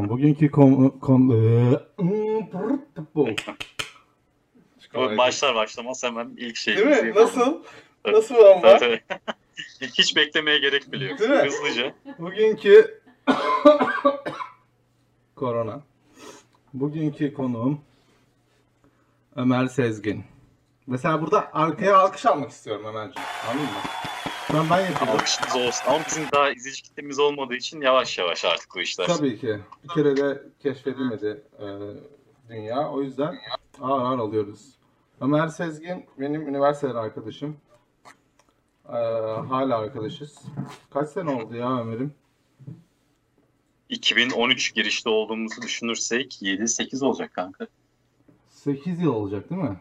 Tamam bugünkü konu... konu... bu. Bu başlar başlamaz hemen ilk şey. Değil mi? Nasıl? Nasıl ama? Tabii, tabii. Hiç beklemeye gerek bile yok. Değil mi? Hızlıca. Bugünkü korona. Bugünkü konuğum Ömer Sezgin. Mesela burada arkaya alkış almak istiyorum Ömerciğim. Anladın mı? Ben ben yapıyorum. Alkışımız olsun. Ama bizim daha izleyici kitlemiz olmadığı için yavaş yavaş artık bu işler. Tabii ki. Bir kere de keşfedilmedi e, dünya. O yüzden ağır ağır alıyoruz. Ömer Sezgin benim üniversiteden arkadaşım. E, hala arkadaşız. Kaç sene oldu ya Ömer'im? 2013 girişte olduğumuzu düşünürsek 7-8 olacak kanka. 8 yıl olacak değil mi?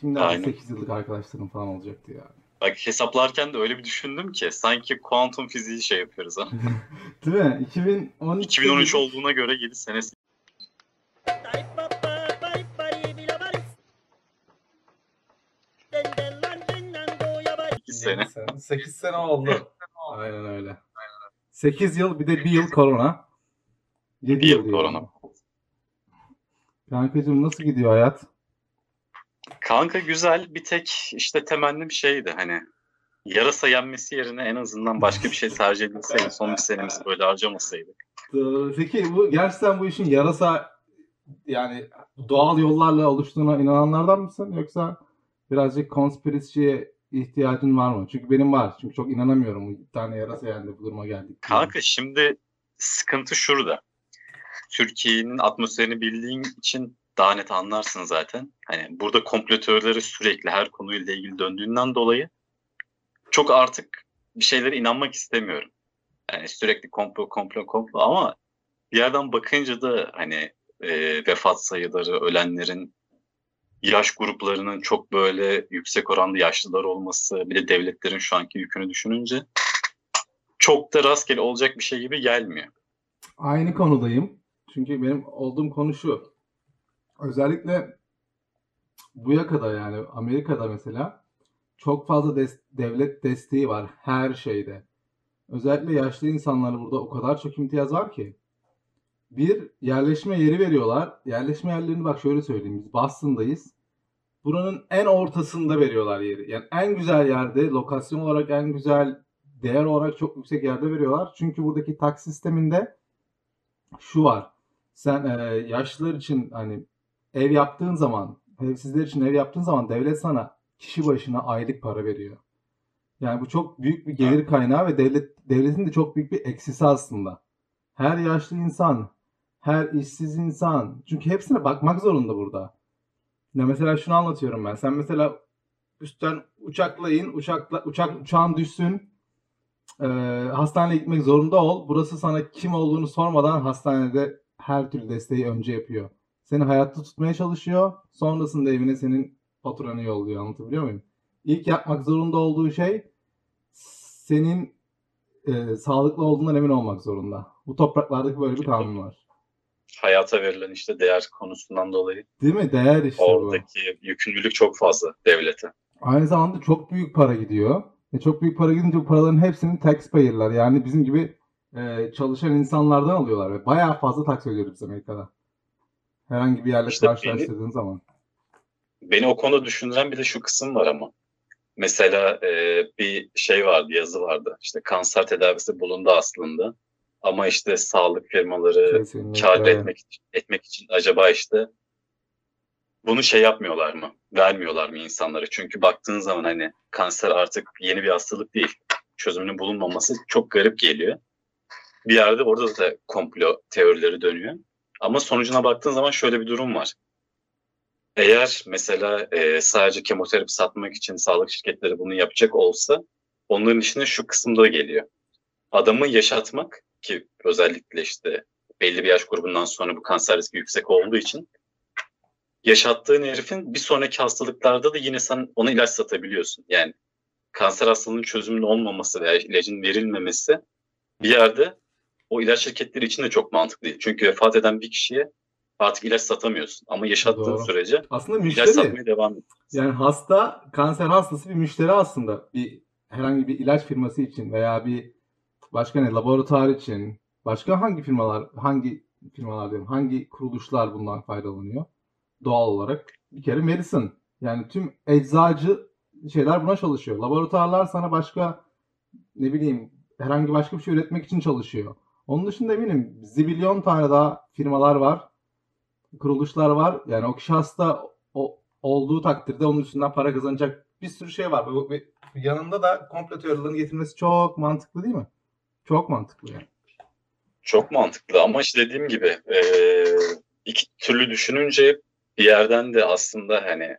Kimden Aynen. 8 yıllık arkadaşlarım falan olacaktı ya. Bak hesaplarken de öyle bir düşündüm ki sanki kuantum fiziği şey yapıyoruz ha. Değil mi? 2013 2013 olduğuna göre 7 sene iki sene. 8 sene oldu. Aynen öyle. 8 yıl bir de 1 yıl korona. 7 Bir yıl diyor. korona. Kankacığım nasıl gidiyor hayat? Kanka güzel bir tek işte temennim şeydi hani yarasa yenmesi yerine en azından başka bir şey tercih edilseydi son bir senemizi böyle harcamasaydık. Peki bu gerçekten bu işin yarasa yani doğal yollarla oluştuğuna inananlardan mısın yoksa birazcık konspirasiye ihtiyacın var mı? Çünkü benim var. Çünkü çok inanamıyorum bu bir tane yarasa yendi bu duruma geldik. Kanka şimdi sıkıntı şurada. Türkiye'nin atmosferini bildiğin için daha net anlarsın zaten. Hani burada komplo sürekli her konuyla ilgili döndüğünden dolayı çok artık bir şeylere inanmak istemiyorum. Yani sürekli komplo komplo komplo ama bir yerden bakınca da hani e, vefat sayıları, ölenlerin yaş gruplarının çok böyle yüksek oranda yaşlılar olması, bir de devletlerin şu anki yükünü düşününce çok da rastgele olacak bir şey gibi gelmiyor. Aynı konudayım. Çünkü benim olduğum konu şu. Özellikle bu yakada yani Amerika'da mesela çok fazla des- devlet desteği var her şeyde. Özellikle yaşlı insanlara burada o kadar çok imtiyaz var ki. Bir yerleşme yeri veriyorlar. Yerleşme yerlerini bak şöyle söyleyeyim. Biz Boston'dayız. Buranın en ortasında veriyorlar yeri. Yani en güzel yerde, lokasyon olarak en güzel, değer olarak çok yüksek yerde veriyorlar. Çünkü buradaki taksi sisteminde şu var. Sen e, yaşlılar için hani ev yaptığın zaman, evsizler için ev yaptığın zaman devlet sana kişi başına aylık para veriyor. Yani bu çok büyük bir gelir kaynağı ve devlet devletin de çok büyük bir eksisi aslında. Her yaşlı insan, her işsiz insan. Çünkü hepsine bakmak zorunda burada. Ya mesela şunu anlatıyorum ben. Sen mesela üstten uçakla in, uçakla, uçak uçağın düşsün. e, hastaneye gitmek zorunda ol. Burası sana kim olduğunu sormadan hastanede her türlü desteği önce yapıyor. Seni hayatta tutmaya çalışıyor. Sonrasında evine senin faturanı yolluyor. Anlatabiliyor muyum? İlk yapmak zorunda olduğu şey senin e, sağlıklı olduğundan emin olmak zorunda. Bu topraklardaki böyle bir kanun var. Hayata verilen işte değer konusundan dolayı Değil mi? Değer işte bu. oradaki yükümlülük çok fazla devlete. Aynı zamanda çok büyük para gidiyor. Ve çok büyük para gidince bu paraların hepsini taxpayer'lar yani bizim gibi e, çalışan insanlardan alıyorlar. Ve bayağı fazla tax ödüyoruz biz Amerika'da. Herhangi bir yerle İşte karşılaştırdığın zaman. Beni o konuda düşündüren bir de şu kısım var ama. Mesela e, bir şey vardı, yazı vardı. İşte kanser tedavisi bulundu aslında. Ama işte sağlık firmaları Kesinlikle. kar etmek, etmek için acaba işte bunu şey yapmıyorlar mı? Vermiyorlar mı insanlara? Çünkü baktığın zaman hani kanser artık yeni bir hastalık değil. Çözümünün bulunmaması çok garip geliyor. Bir yerde orada da komplo teorileri dönüyor. Ama sonucuna baktığın zaman şöyle bir durum var. Eğer mesela e, sadece kemoterapi satmak için sağlık şirketleri bunu yapacak olsa onların işine şu kısımda geliyor. Adamı yaşatmak ki özellikle işte belli bir yaş grubundan sonra bu kanser riski yüksek olduğu için yaşattığın herifin bir sonraki hastalıklarda da yine sen ona ilaç satabiliyorsun. Yani kanser hastalığının çözümünün olmaması veya ilacın verilmemesi bir yerde o ilaç şirketleri için de çok mantıklı değil. Çünkü vefat eden bir kişiye artık ilaç satamıyorsun. Ama yaşattığın Doğru. sürece Aslında ilaç müşteri. satmaya devam et. Yani hasta, kanser hastası bir müşteri aslında. Bir herhangi bir ilaç firması için veya bir başka ne laboratuvar için, başka hangi firmalar, hangi firmalar diyorum. Hangi kuruluşlar bundan faydalanıyor? Doğal olarak. Bir kere Medicine. Yani tüm eczacı şeyler buna çalışıyor. Laboratuvarlar sana başka ne bileyim herhangi başka bir şey üretmek için çalışıyor. Onun dışında eminim zibilyon tane daha firmalar var. Kuruluşlar var. Yani o kişi hasta olduğu takdirde onun üstünden para kazanacak bir sürü şey var. Yanında da komplo teorilerini getirmesi çok mantıklı değil mi? Çok mantıklı yani. Çok mantıklı ama işte dediğim gibi iki türlü düşününce bir yerden de aslında hani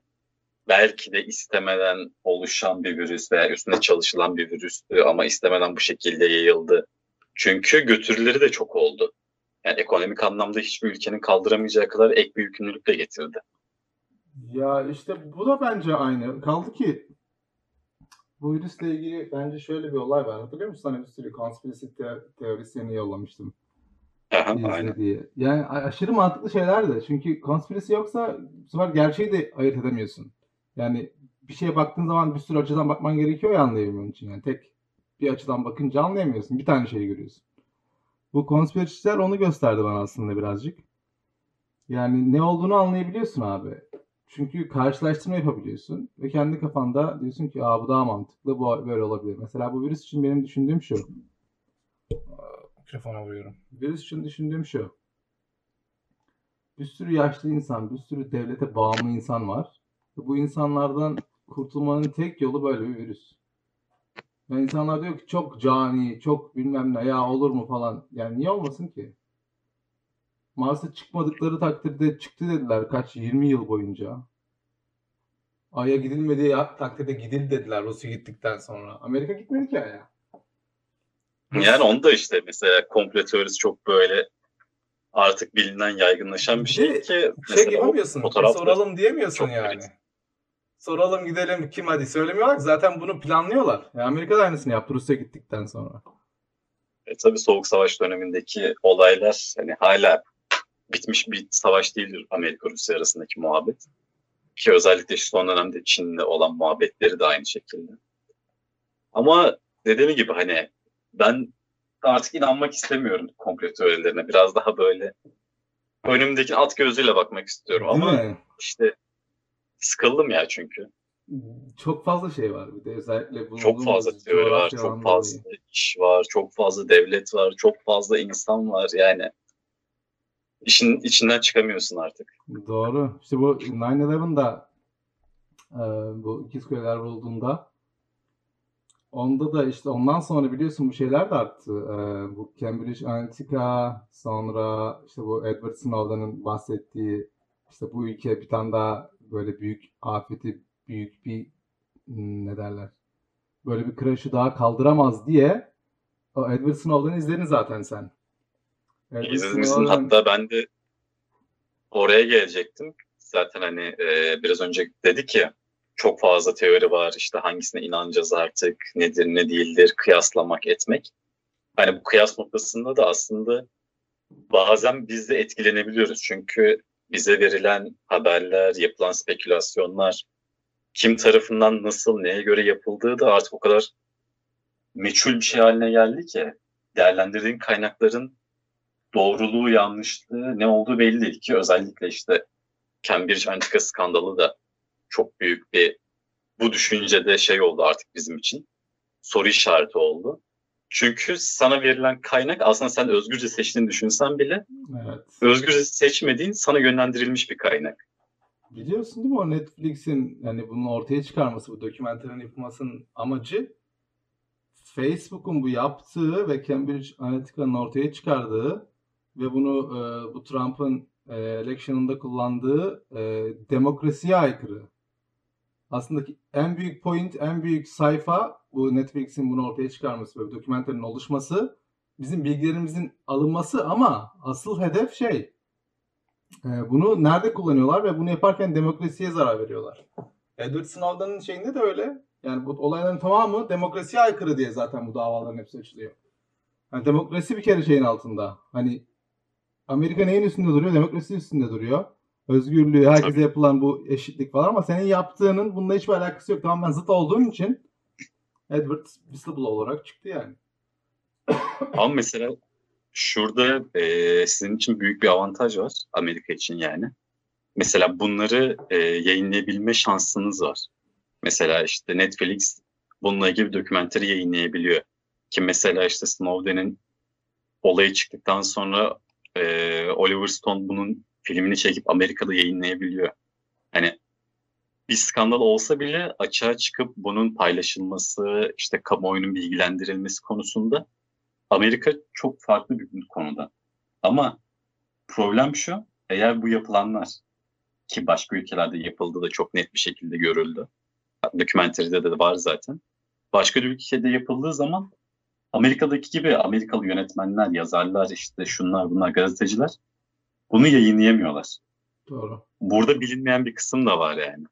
belki de istemeden oluşan bir virüs veya üstüne çalışılan bir virüstü ama istemeden bu şekilde yayıldı. Çünkü götürüleri de çok oldu. Yani ekonomik anlamda hiçbir ülkenin kaldıramayacağı kadar ek bir yükümlülük de getirdi. Ya işte bu da bence aynı. Kaldı ki bu virüsle ilgili bence şöyle bir olay var. Hatırlıyor musun? Hani bir sürü conspiracy te- teorisyeni yollamıştım. Aha, izle aynen. diye. Yani aşırı mantıklı şeyler de. Çünkü conspiracy yoksa bu sefer gerçeği de ayırt edemiyorsun. Yani bir şeye baktığın zaman bir sürü açıdan bakman gerekiyor ya anlayabilmen için. Yani tek bir açıdan bakınca anlayamıyorsun. Bir tane şeyi görüyorsun. Bu konspirasyonistler onu gösterdi bana aslında birazcık. Yani ne olduğunu anlayabiliyorsun abi. Çünkü karşılaştırma yapabiliyorsun ve kendi kafanda diyorsun ki Aa, bu daha mantıklı, bu böyle olabilir. Mesela bu virüs için benim düşündüğüm şu. Mikrofona vuruyorum. Virüs için düşündüğüm şu. Bir sürü yaşlı insan, bir sürü devlete bağımlı insan var. Bu insanlardan kurtulmanın tek yolu böyle bir virüs. Ve insanlar diyor ki çok cani, çok bilmem ne ya olur mu falan. Yani niye olmasın ki? Mars'a çıkmadıkları takdirde çıktı dediler kaç 20 yıl boyunca. Ay'a gidilmediği takdirde gidil dediler Rusya gittikten sonra. Amerika gitmedi ki Ay'a. Yani onu da işte mesela komplo teorisi çok böyle artık bilinen yaygınlaşan bir şey ki Şey yapamıyorsun. soralım diyemiyorsun çok yani. kritik. Soralım gidelim kim hadi söylemiyorlar zaten bunu planlıyorlar. Ya Amerika da aynısını yaptı Rusya gittikten sonra. E, tabii Soğuk Savaş dönemindeki olaylar hani hala bitmiş bir savaş değildir Amerika Rusya arasındaki muhabbet. Ki özellikle şu son dönemde Çin'le olan muhabbetleri de aynı şekilde. Ama dediğim gibi hani ben artık inanmak istemiyorum komplo teorilerine. Biraz daha böyle önümdeki at gözüyle bakmak istiyorum. Değil Ama mi? işte sıkıldım ya çünkü. Çok fazla şey var bir de özellikle Çok bulunduğumuz fazla teori var, çok fazla iş var, çok fazla devlet var, çok fazla insan var. Yani işin içinden çıkamıyorsun artık. Doğru. İşte bu 9-11'da e, bu ikiz kuleler vurulduğunda onda da işte ondan sonra biliyorsun bu şeyler de arttı. E, bu Cambridge Analytica sonra işte bu Edward Snowden'ın bahsettiği işte bu ülke bir tane daha böyle büyük afeti büyük bir hmm, ne derler böyle bir crash'ı daha kaldıramaz diye o Edward Snowden'ı izledin zaten sen. Edward İzlemişsin Snowden- hatta ben de oraya gelecektim. Zaten hani e, biraz önce dedik ya çok fazla teori var işte hangisine inanacağız artık nedir ne değildir kıyaslamak etmek. Hani bu kıyas noktasında da aslında bazen biz de etkilenebiliyoruz. Çünkü bize verilen haberler, yapılan spekülasyonlar kim tarafından nasıl, neye göre yapıldığı da artık o kadar meçhul bir şey haline geldi ki değerlendirdiğin kaynakların doğruluğu, yanlışlığı ne olduğu belli değil ki özellikle işte Cambridge Analytica skandalı da çok büyük bir bu düşüncede şey oldu artık bizim için. Soru işareti oldu. Çünkü sana verilen kaynak aslında sen özgürce seçtiğini düşünsen bile Evet. özgürce seçmediğin sana yönlendirilmiş bir kaynak. Biliyorsun değil mi o Netflix'in yani bunun ortaya çıkarması, bu dokümenterin yapılmasının amacı Facebook'un bu yaptığı ve Cambridge Analytica'nın ortaya çıkardığı ve bunu e, bu Trump'ın e, election'ında kullandığı e, demokrasiye aykırı. Aslında en büyük point, en büyük sayfa bu Netflix'in bunu ortaya çıkarması ve dokümenterin oluşması bizim bilgilerimizin alınması ama asıl hedef şey ee, bunu nerede kullanıyorlar ve bunu yaparken demokrasiye zarar veriyorlar. Edward Snowden'ın şeyinde de öyle. Yani bu olayların tamamı demokrasiye aykırı diye zaten bu davaların hepsi açılıyor. Yani demokrasi bir kere şeyin altında. Hani Amerika neyin üstünde duruyor? Demokrasi üstünde duruyor. Özgürlüğü, herkese Tabii. yapılan bu eşitlik falan ama senin yaptığının bununla hiçbir alakası yok. Tamamen zıt olduğun için Edward whistleblower olarak çıktı yani. Ama mesela şurada e, sizin için büyük bir avantaj var Amerika için yani. Mesela bunları e, yayınlayabilme şansınız var. Mesela işte Netflix bununla ilgili bir dokümenteri yayınlayabiliyor. Ki mesela işte Snowden'in olayı çıktıktan sonra e, Oliver Stone bunun filmini çekip Amerika'da yayınlayabiliyor. Hani bir skandal olsa bile açığa çıkıp bunun paylaşılması, işte kamuoyunun bilgilendirilmesi konusunda Amerika çok farklı bir konuda. Ama problem şu, eğer bu yapılanlar ki başka ülkelerde yapıldı da çok net bir şekilde görüldü. Dokümenteride de var zaten. Başka bir ülkede yapıldığı zaman Amerika'daki gibi Amerikalı yönetmenler, yazarlar, işte şunlar bunlar gazeteciler bunu yayınlayamıyorlar. Doğru. Burada bilinmeyen bir kısım da var yani.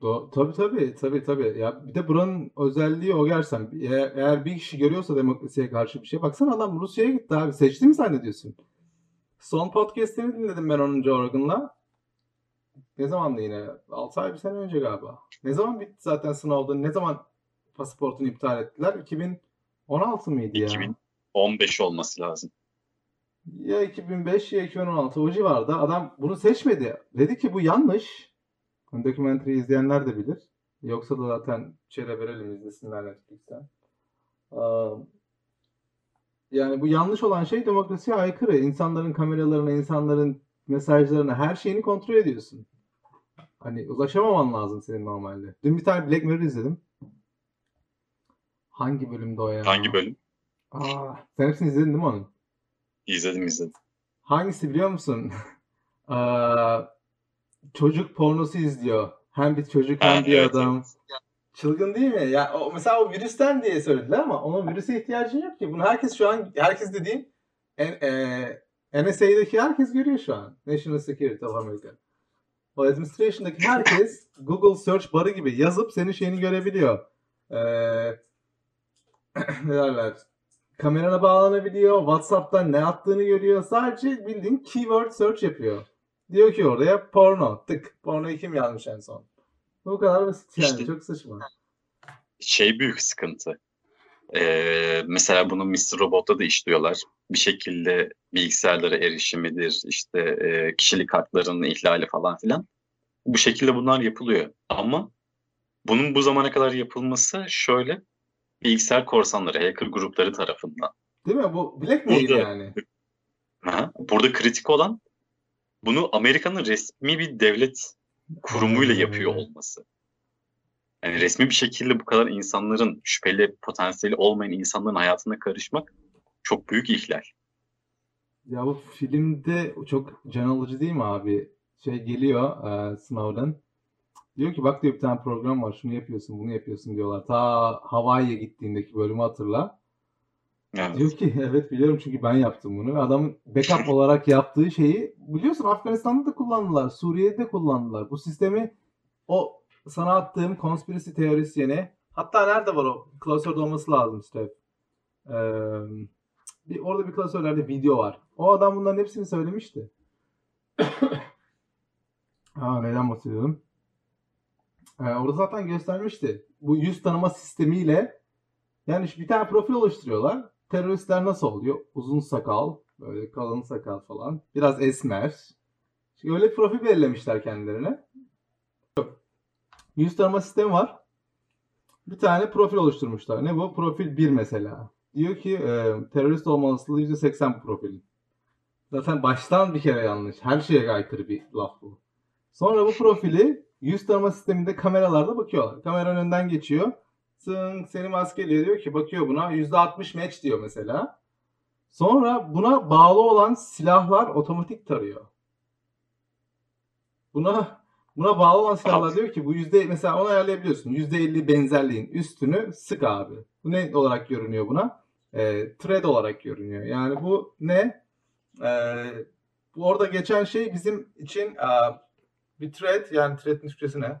Doğru. Tabii tabii tabii tabii. Ya bir de buranın özelliği o gerçekten. Eğer, eğer bir kişi görüyorsa demokrasiye karşı bir şey. Baksana adam Rusya'ya gitti abi. Seçti mi zannediyorsun? Son podcast'ini dinledim ben onun Joe Rogan'la. Ne zamandı yine? 6 ay bir sene önce galiba. Ne zaman bitti zaten Snowden? Ne zaman pasaportunu iptal ettiler? 2016 mıydı ya? 2015 olması lazım. Ya 2005 ya 2016 o civarda adam bunu seçmedi. Dedi ki bu yanlış. Hani Dokumenteri izleyenler de bilir. Yoksa da zaten çere verelim izlesinler Netflix'ten. Yani bu yanlış olan şey demokrasiye aykırı. İnsanların kameralarına, insanların mesajlarına, her şeyini kontrol ediyorsun. Hani ulaşamaman lazım senin normalde. Dün bir tane Black Mirror izledim. Hangi bölümde o ya? Hangi bölüm? Aa, sen hepsini izledin değil mi onun? İzledim izledim. Hangisi biliyor musun? Çocuk pornosu izliyor. Hem bir çocuk hem Ha, bir evet, adam. Çılgın değil mi? Ya o, mesela o virüsten diye söylediler ama onun virüse ihtiyacın yok ki. Bunu herkes şu an herkes dediğim en, e, NSA'daki herkes görüyor şu an. National Security of America. O administration'daki herkes Google Search barı gibi yazıp senin şeyini görebiliyor. Ee, ne derler? Kamerana bağlanabiliyor. WhatsApp'tan ne attığını görüyor. Sadece bildiğin keyword search yapıyor. Diyor ki oraya porno. Tık. Pornoyu kim yazmış en son? Bu kadar basit yani. İşte- Çok saçma. Şey büyük sıkıntı. Ee, mesela bunu Mr. Robot'ta da işliyorlar. Bir şekilde bilgisayarlara erişimidir, işte e, kişilik haklarının ihlali falan filan. Bu şekilde bunlar yapılıyor. Ama bunun bu zamana kadar yapılması şöyle bilgisayar korsanları, hacker grupları tarafından. Değil mi? Bu blackmail Burada- yani. Ha, Burada kritik olan bunu Amerika'nın resmi bir devlet kurumuyla yapıyor olması. Yani resmi bir şekilde bu kadar insanların şüpheli potansiyeli olmayan insanların hayatına karışmak çok büyük ihlal. Ya bu filmde çok can alıcı değil mi abi? Şey geliyor e, Snowden. Diyor ki bak diyor bir tane program var. Şunu yapıyorsun, bunu yapıyorsun diyorlar. Ta Hawaii'ye gittiğindeki bölümü hatırla. Evet. Diyor ki evet biliyorum çünkü ben yaptım bunu. Adamın backup olarak yaptığı şeyi biliyorsun Afganistan'da da kullandılar. Suriye'de de kullandılar. Bu sistemi o sana attığım konspirasi teorisyeni hatta nerede var o? Klasörde olması lazım Steph. Ee, bir, orada bir klasörlerde video var. O adam bunların hepsini söylemişti. Aa, neden bahsediyorum? Ee, orada zaten göstermişti. Bu yüz tanıma sistemiyle yani bir tane profil oluşturuyorlar. Teröristler nasıl oluyor? Uzun sakal, böyle kalın sakal falan. Biraz esmer. Şimdi öyle profil belirlemişler kendilerine. Yüz tanıma sistemi var. Bir tane profil oluşturmuşlar. Ne bu? Profil 1 mesela. Diyor ki e, terörist olma olasılığı %80 bu profilin. Zaten baştan bir kere yanlış. Her şeye aykırı bir laf bu. Sonra bu profili yüz tanıma sisteminde kameralarda bakıyorlar. Kamera önünden geçiyor. Sın seni maskeliyor diyor ki bakıyor buna %60 match diyor mesela. Sonra buna bağlı olan silahlar otomatik tarıyor. Buna buna bağlı olan silahlar diyor ki bu yüzde mesela onu ayarlayabiliyorsun. %50 benzerliğin üstünü sık abi. Bu ne olarak görünüyor buna? Ee, thread olarak görünüyor. Yani bu ne? Ee, bu orada geçen şey bizim için aa, bir thread yani thread'in Türkçesi ne?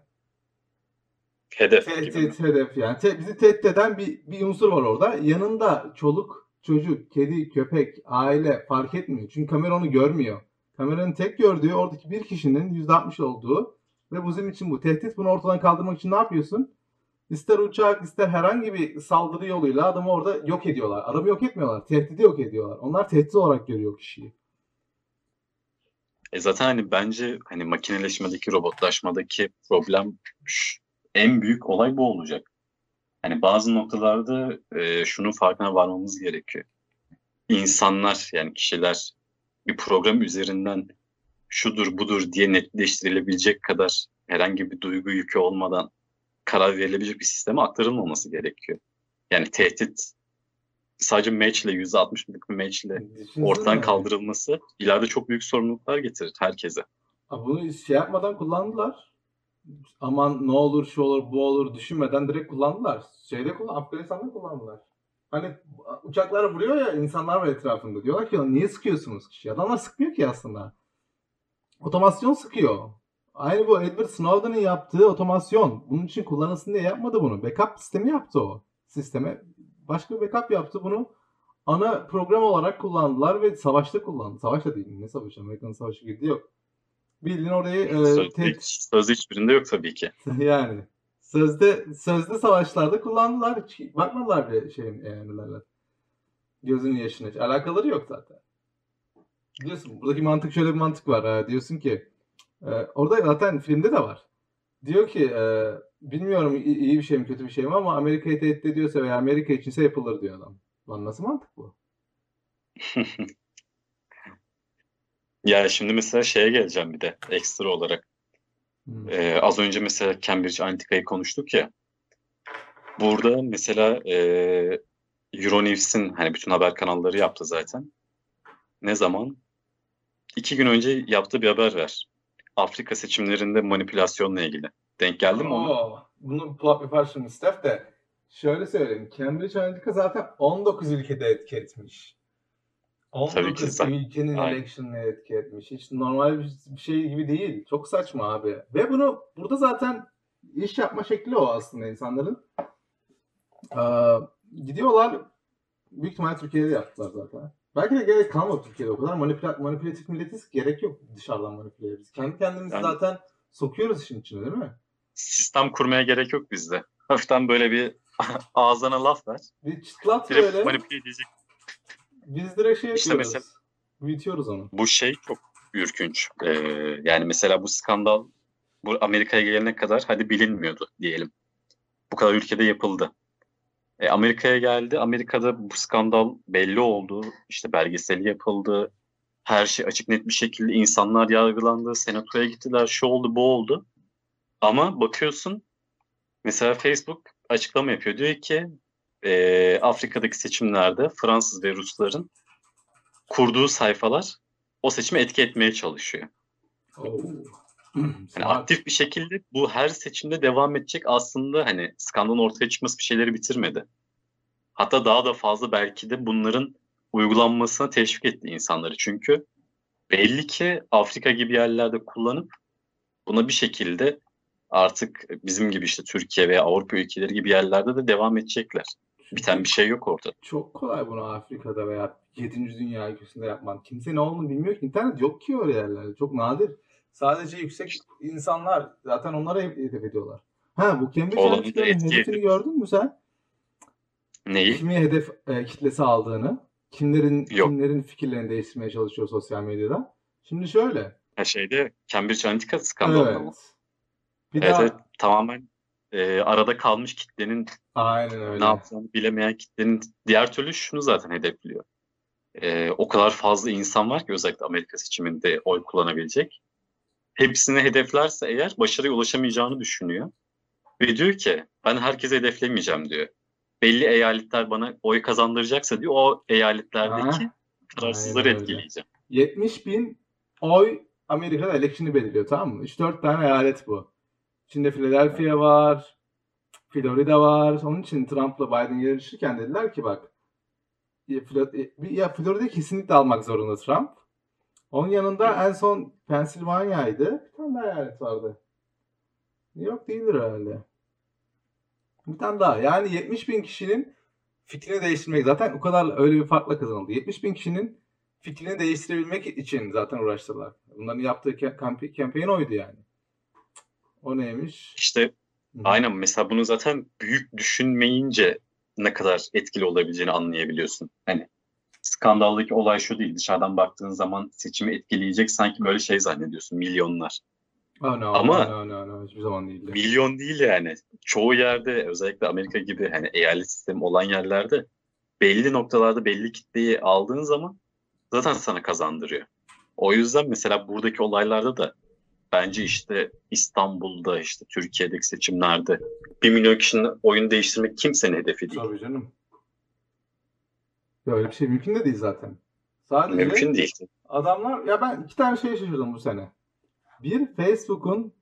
Hedef gibi. mi? Tehdit, hedef yani. Te- bizi tehdit eden bir, bir unsur var orada. Yanında çoluk, çocuk, kedi, köpek, aile fark etmiyor. Çünkü kamera onu görmüyor. Kameranın tek gördüğü oradaki bir kişinin %60 olduğu ve bu bizim için bu. Tehdit bunu ortadan kaldırmak için ne yapıyorsun? İster uçak ister herhangi bir saldırı yoluyla adamı orada yok ediyorlar. Adamı yok etmiyorlar. Tehdidi yok ediyorlar. Onlar tehdit olarak görüyor kişiyi. E zaten hani bence hani makineleşmedeki, robotlaşmadaki problem en büyük olay bu olacak. Hani bazı noktalarda e, şunun farkına varmamız gerekiyor. İnsanlar yani kişiler bir program üzerinden şudur budur diye netleştirilebilecek kadar herhangi bir duygu yükü olmadan karar verilebilecek bir sisteme aktarılmaması gerekiyor. Yani tehdit sadece matchle %60'lık bir matchle ortadan kaldırılması ileride çok büyük sorumluluklar getirir herkese. Ha, Bunu şey yapmadan kullandılar. Aman ne olur şu olur bu olur düşünmeden direkt kullandılar. Şeyde kullan Afganistan'da kullandılar. Hani uçaklar vuruyor ya insanlar var etrafında. Diyorlar ki niye sıkıyorsunuz kişiyi? Adamlar sıkmıyor ki aslında. Otomasyon sıkıyor. Aynı bu Edward Snowden'ın yaptığı otomasyon. Bunun için kullanılsın diye yapmadı bunu. Backup sistemi yaptı o. Sisteme başka bir backup yaptı bunu. Ana program olarak kullandılar ve savaşta kullandı. Savaşta değil. Ne savaşı? Amerika'nın savaşı girdi yok. Bildiğin orayı e, tek- sözde hiçbirinde yok tabii ki. yani sözde sözde savaşlarda kullandılar. Hiç bakmadılar bir şeyin e, derler. Gözünün yaşına. Hiç alakaları yok zaten. Diyorsun buradaki mantık şöyle bir mantık var. E, diyorsun ki e, orada zaten filmde de var. Diyor ki e, bilmiyorum iyi bir şey mi kötü bir şey mi ama Amerika'yı tehdit ediyorsa veya Amerika içinse yapılır diyor adam. Lan nasıl mantık bu? Ya şimdi mesela şeye geleceğim bir de ekstra olarak. Hmm. Ee, az önce mesela Cambridge Analytica'yı konuştuk ya. Burada mesela e, Euronews'in hani bütün haber kanalları yaptı zaten. Ne zaman? İki gün önce yaptığı bir haber ver. Afrika seçimlerinde manipülasyonla ilgili. Denk geldi mi ona? Bunu plot yapar şimdi Steph de. Şöyle söyleyeyim. Cambridge Analytica zaten 19 ülkede etki etmiş. Tabii 19 ki zaten. ülkenin Aynen. election'ını etki etmiş. Hiç normal bir bir şey gibi değil. Çok saçma abi. Ve bunu burada zaten iş yapma şekli o aslında insanların. Ee, gidiyorlar büyük ihtimalle Türkiye'de yaptılar zaten. Belki de gerek kalmadı Türkiye'de o kadar. Manipüla manipülatif milletiz. Gerek yok dışarıdan manipüle. Biz kendi kendimizi Yani- zaten sokuyoruz işin içine değil mi? Sistem kurmaya gerek yok bizde. Hafiften böyle bir ağzına laf ver. Bir çıtlat Direkt böyle. manipüle edecek. Biz direkt şey İşte yapıyoruz. mesela- Büyütüyoruz onu. Bu şey çok ürkünç. Ee, yani mesela bu skandal bu Amerika'ya gelene kadar hadi bilinmiyordu diyelim. Bu kadar ülkede yapıldı. E, Amerika'ya geldi. Amerika'da bu skandal belli oldu. İşte belgeseli yapıldı. Her şey açık net bir şekilde insanlar yargılandı. Senatoya gittiler. Şu oldu bu oldu. Ama bakıyorsun mesela Facebook açıklama yapıyor. Diyor ki e, Afrika'daki seçimlerde Fransız ve Rusların kurduğu sayfalar o seçime etki etmeye çalışıyor. Oo. Yani Smart. aktif bir şekilde bu her seçimde devam edecek aslında hani skandalın ortaya çıkması bir şeyleri bitirmedi. Hatta daha da fazla belki de bunların uygulanmasına teşvik etti insanları. Çünkü belli ki Afrika gibi yerlerde kullanıp buna bir şekilde artık bizim gibi işte Türkiye veya Avrupa ülkeleri gibi yerlerde de devam edecekler. Biten bir şey yok orada. Çok kolay bunu Afrika'da veya 7. Dünya ülkesinde yapman. Kimse ne olduğunu bilmiyor ki. İnternet yok ki öyle yerlerde. Çok nadir. Sadece yüksek insanlar zaten onlara hedef ediyorlar. Ha bu Cambridge Analytica'nın hedefini gördün mü sen? Neyi? Kimi hedef e, kitlesi aldığını, kimlerin Yok. kimlerin fikirlerini değiştirmeye çalışıyor sosyal medyada. Şimdi şöyle. Ha şeyde Cambridge Analytica skandalında Evet. mı? Bir Evet, daha evet, tamamen e, arada kalmış kitlenin aynen öyle. ne yapacağını bilemeyen kitlenin diğer türlü şunu zaten hedefliyor. Ee, o kadar fazla insan var ki özellikle Amerika seçiminde oy kullanabilecek. Hepsini hedeflerse eğer başarıya ulaşamayacağını düşünüyor. Ve diyor ki ben herkese hedeflemeyeceğim diyor. Belli eyaletler bana oy kazandıracaksa diyor o eyaletlerdeki Ha, kararsızları aynen öyle. etkileyeceğim. 70 bin oy Amerika'da election'ı belirliyor tamam mı? 3-4 tane eyalet bu. İçinde Philadelphia var, Florida var. Onun için Trump'la Biden yarışırken dediler ki bak ya Florida kesinlikle almak zorunda Trump. Onun yanında en son Pennsylvania'ydı. Bir tane daha eyalet vardı. New York değildir herhalde. Bir tane daha. Yani 70 bin kişinin fikrini değiştirmek. Zaten o kadar öyle bir farkla kazanıldı. 70 bin kişinin fikrini değiştirebilmek için zaten uğraştılar. Bunların yaptığı kamp- campaign oydu yani. O neymiş? İşte. Aynen mesela bunu zaten büyük düşünmeyince ne kadar etkili olabileceğini anlayabiliyorsun. Hani skandaldaki olay şu değil. Dışarıdan baktığın zaman seçimi etkileyecek sanki böyle şey zannediyorsun. Milyonlar. Aa, no, Ama- no, no, no, hiçbir zaman değildi. Milyon değil yani. Çoğu yerde özellikle Amerika gibi hani eyalet sistemi olan yerlerde belli noktalarda belli kitleyi aldığın zaman zaten sana kazandırıyor. O yüzden mesela buradaki olaylarda da bence işte İstanbul'da işte Türkiye'deki seçimlerde bir milyon kişinin oyunu değiştirmek kimsenin hedefi değil. Tabii canım. Böyle bir şey mümkün de değil zaten. Sadece Mümkün değil. adamlar ya ben iki tane şey şaşırdım bu sene. Bir Facebook'un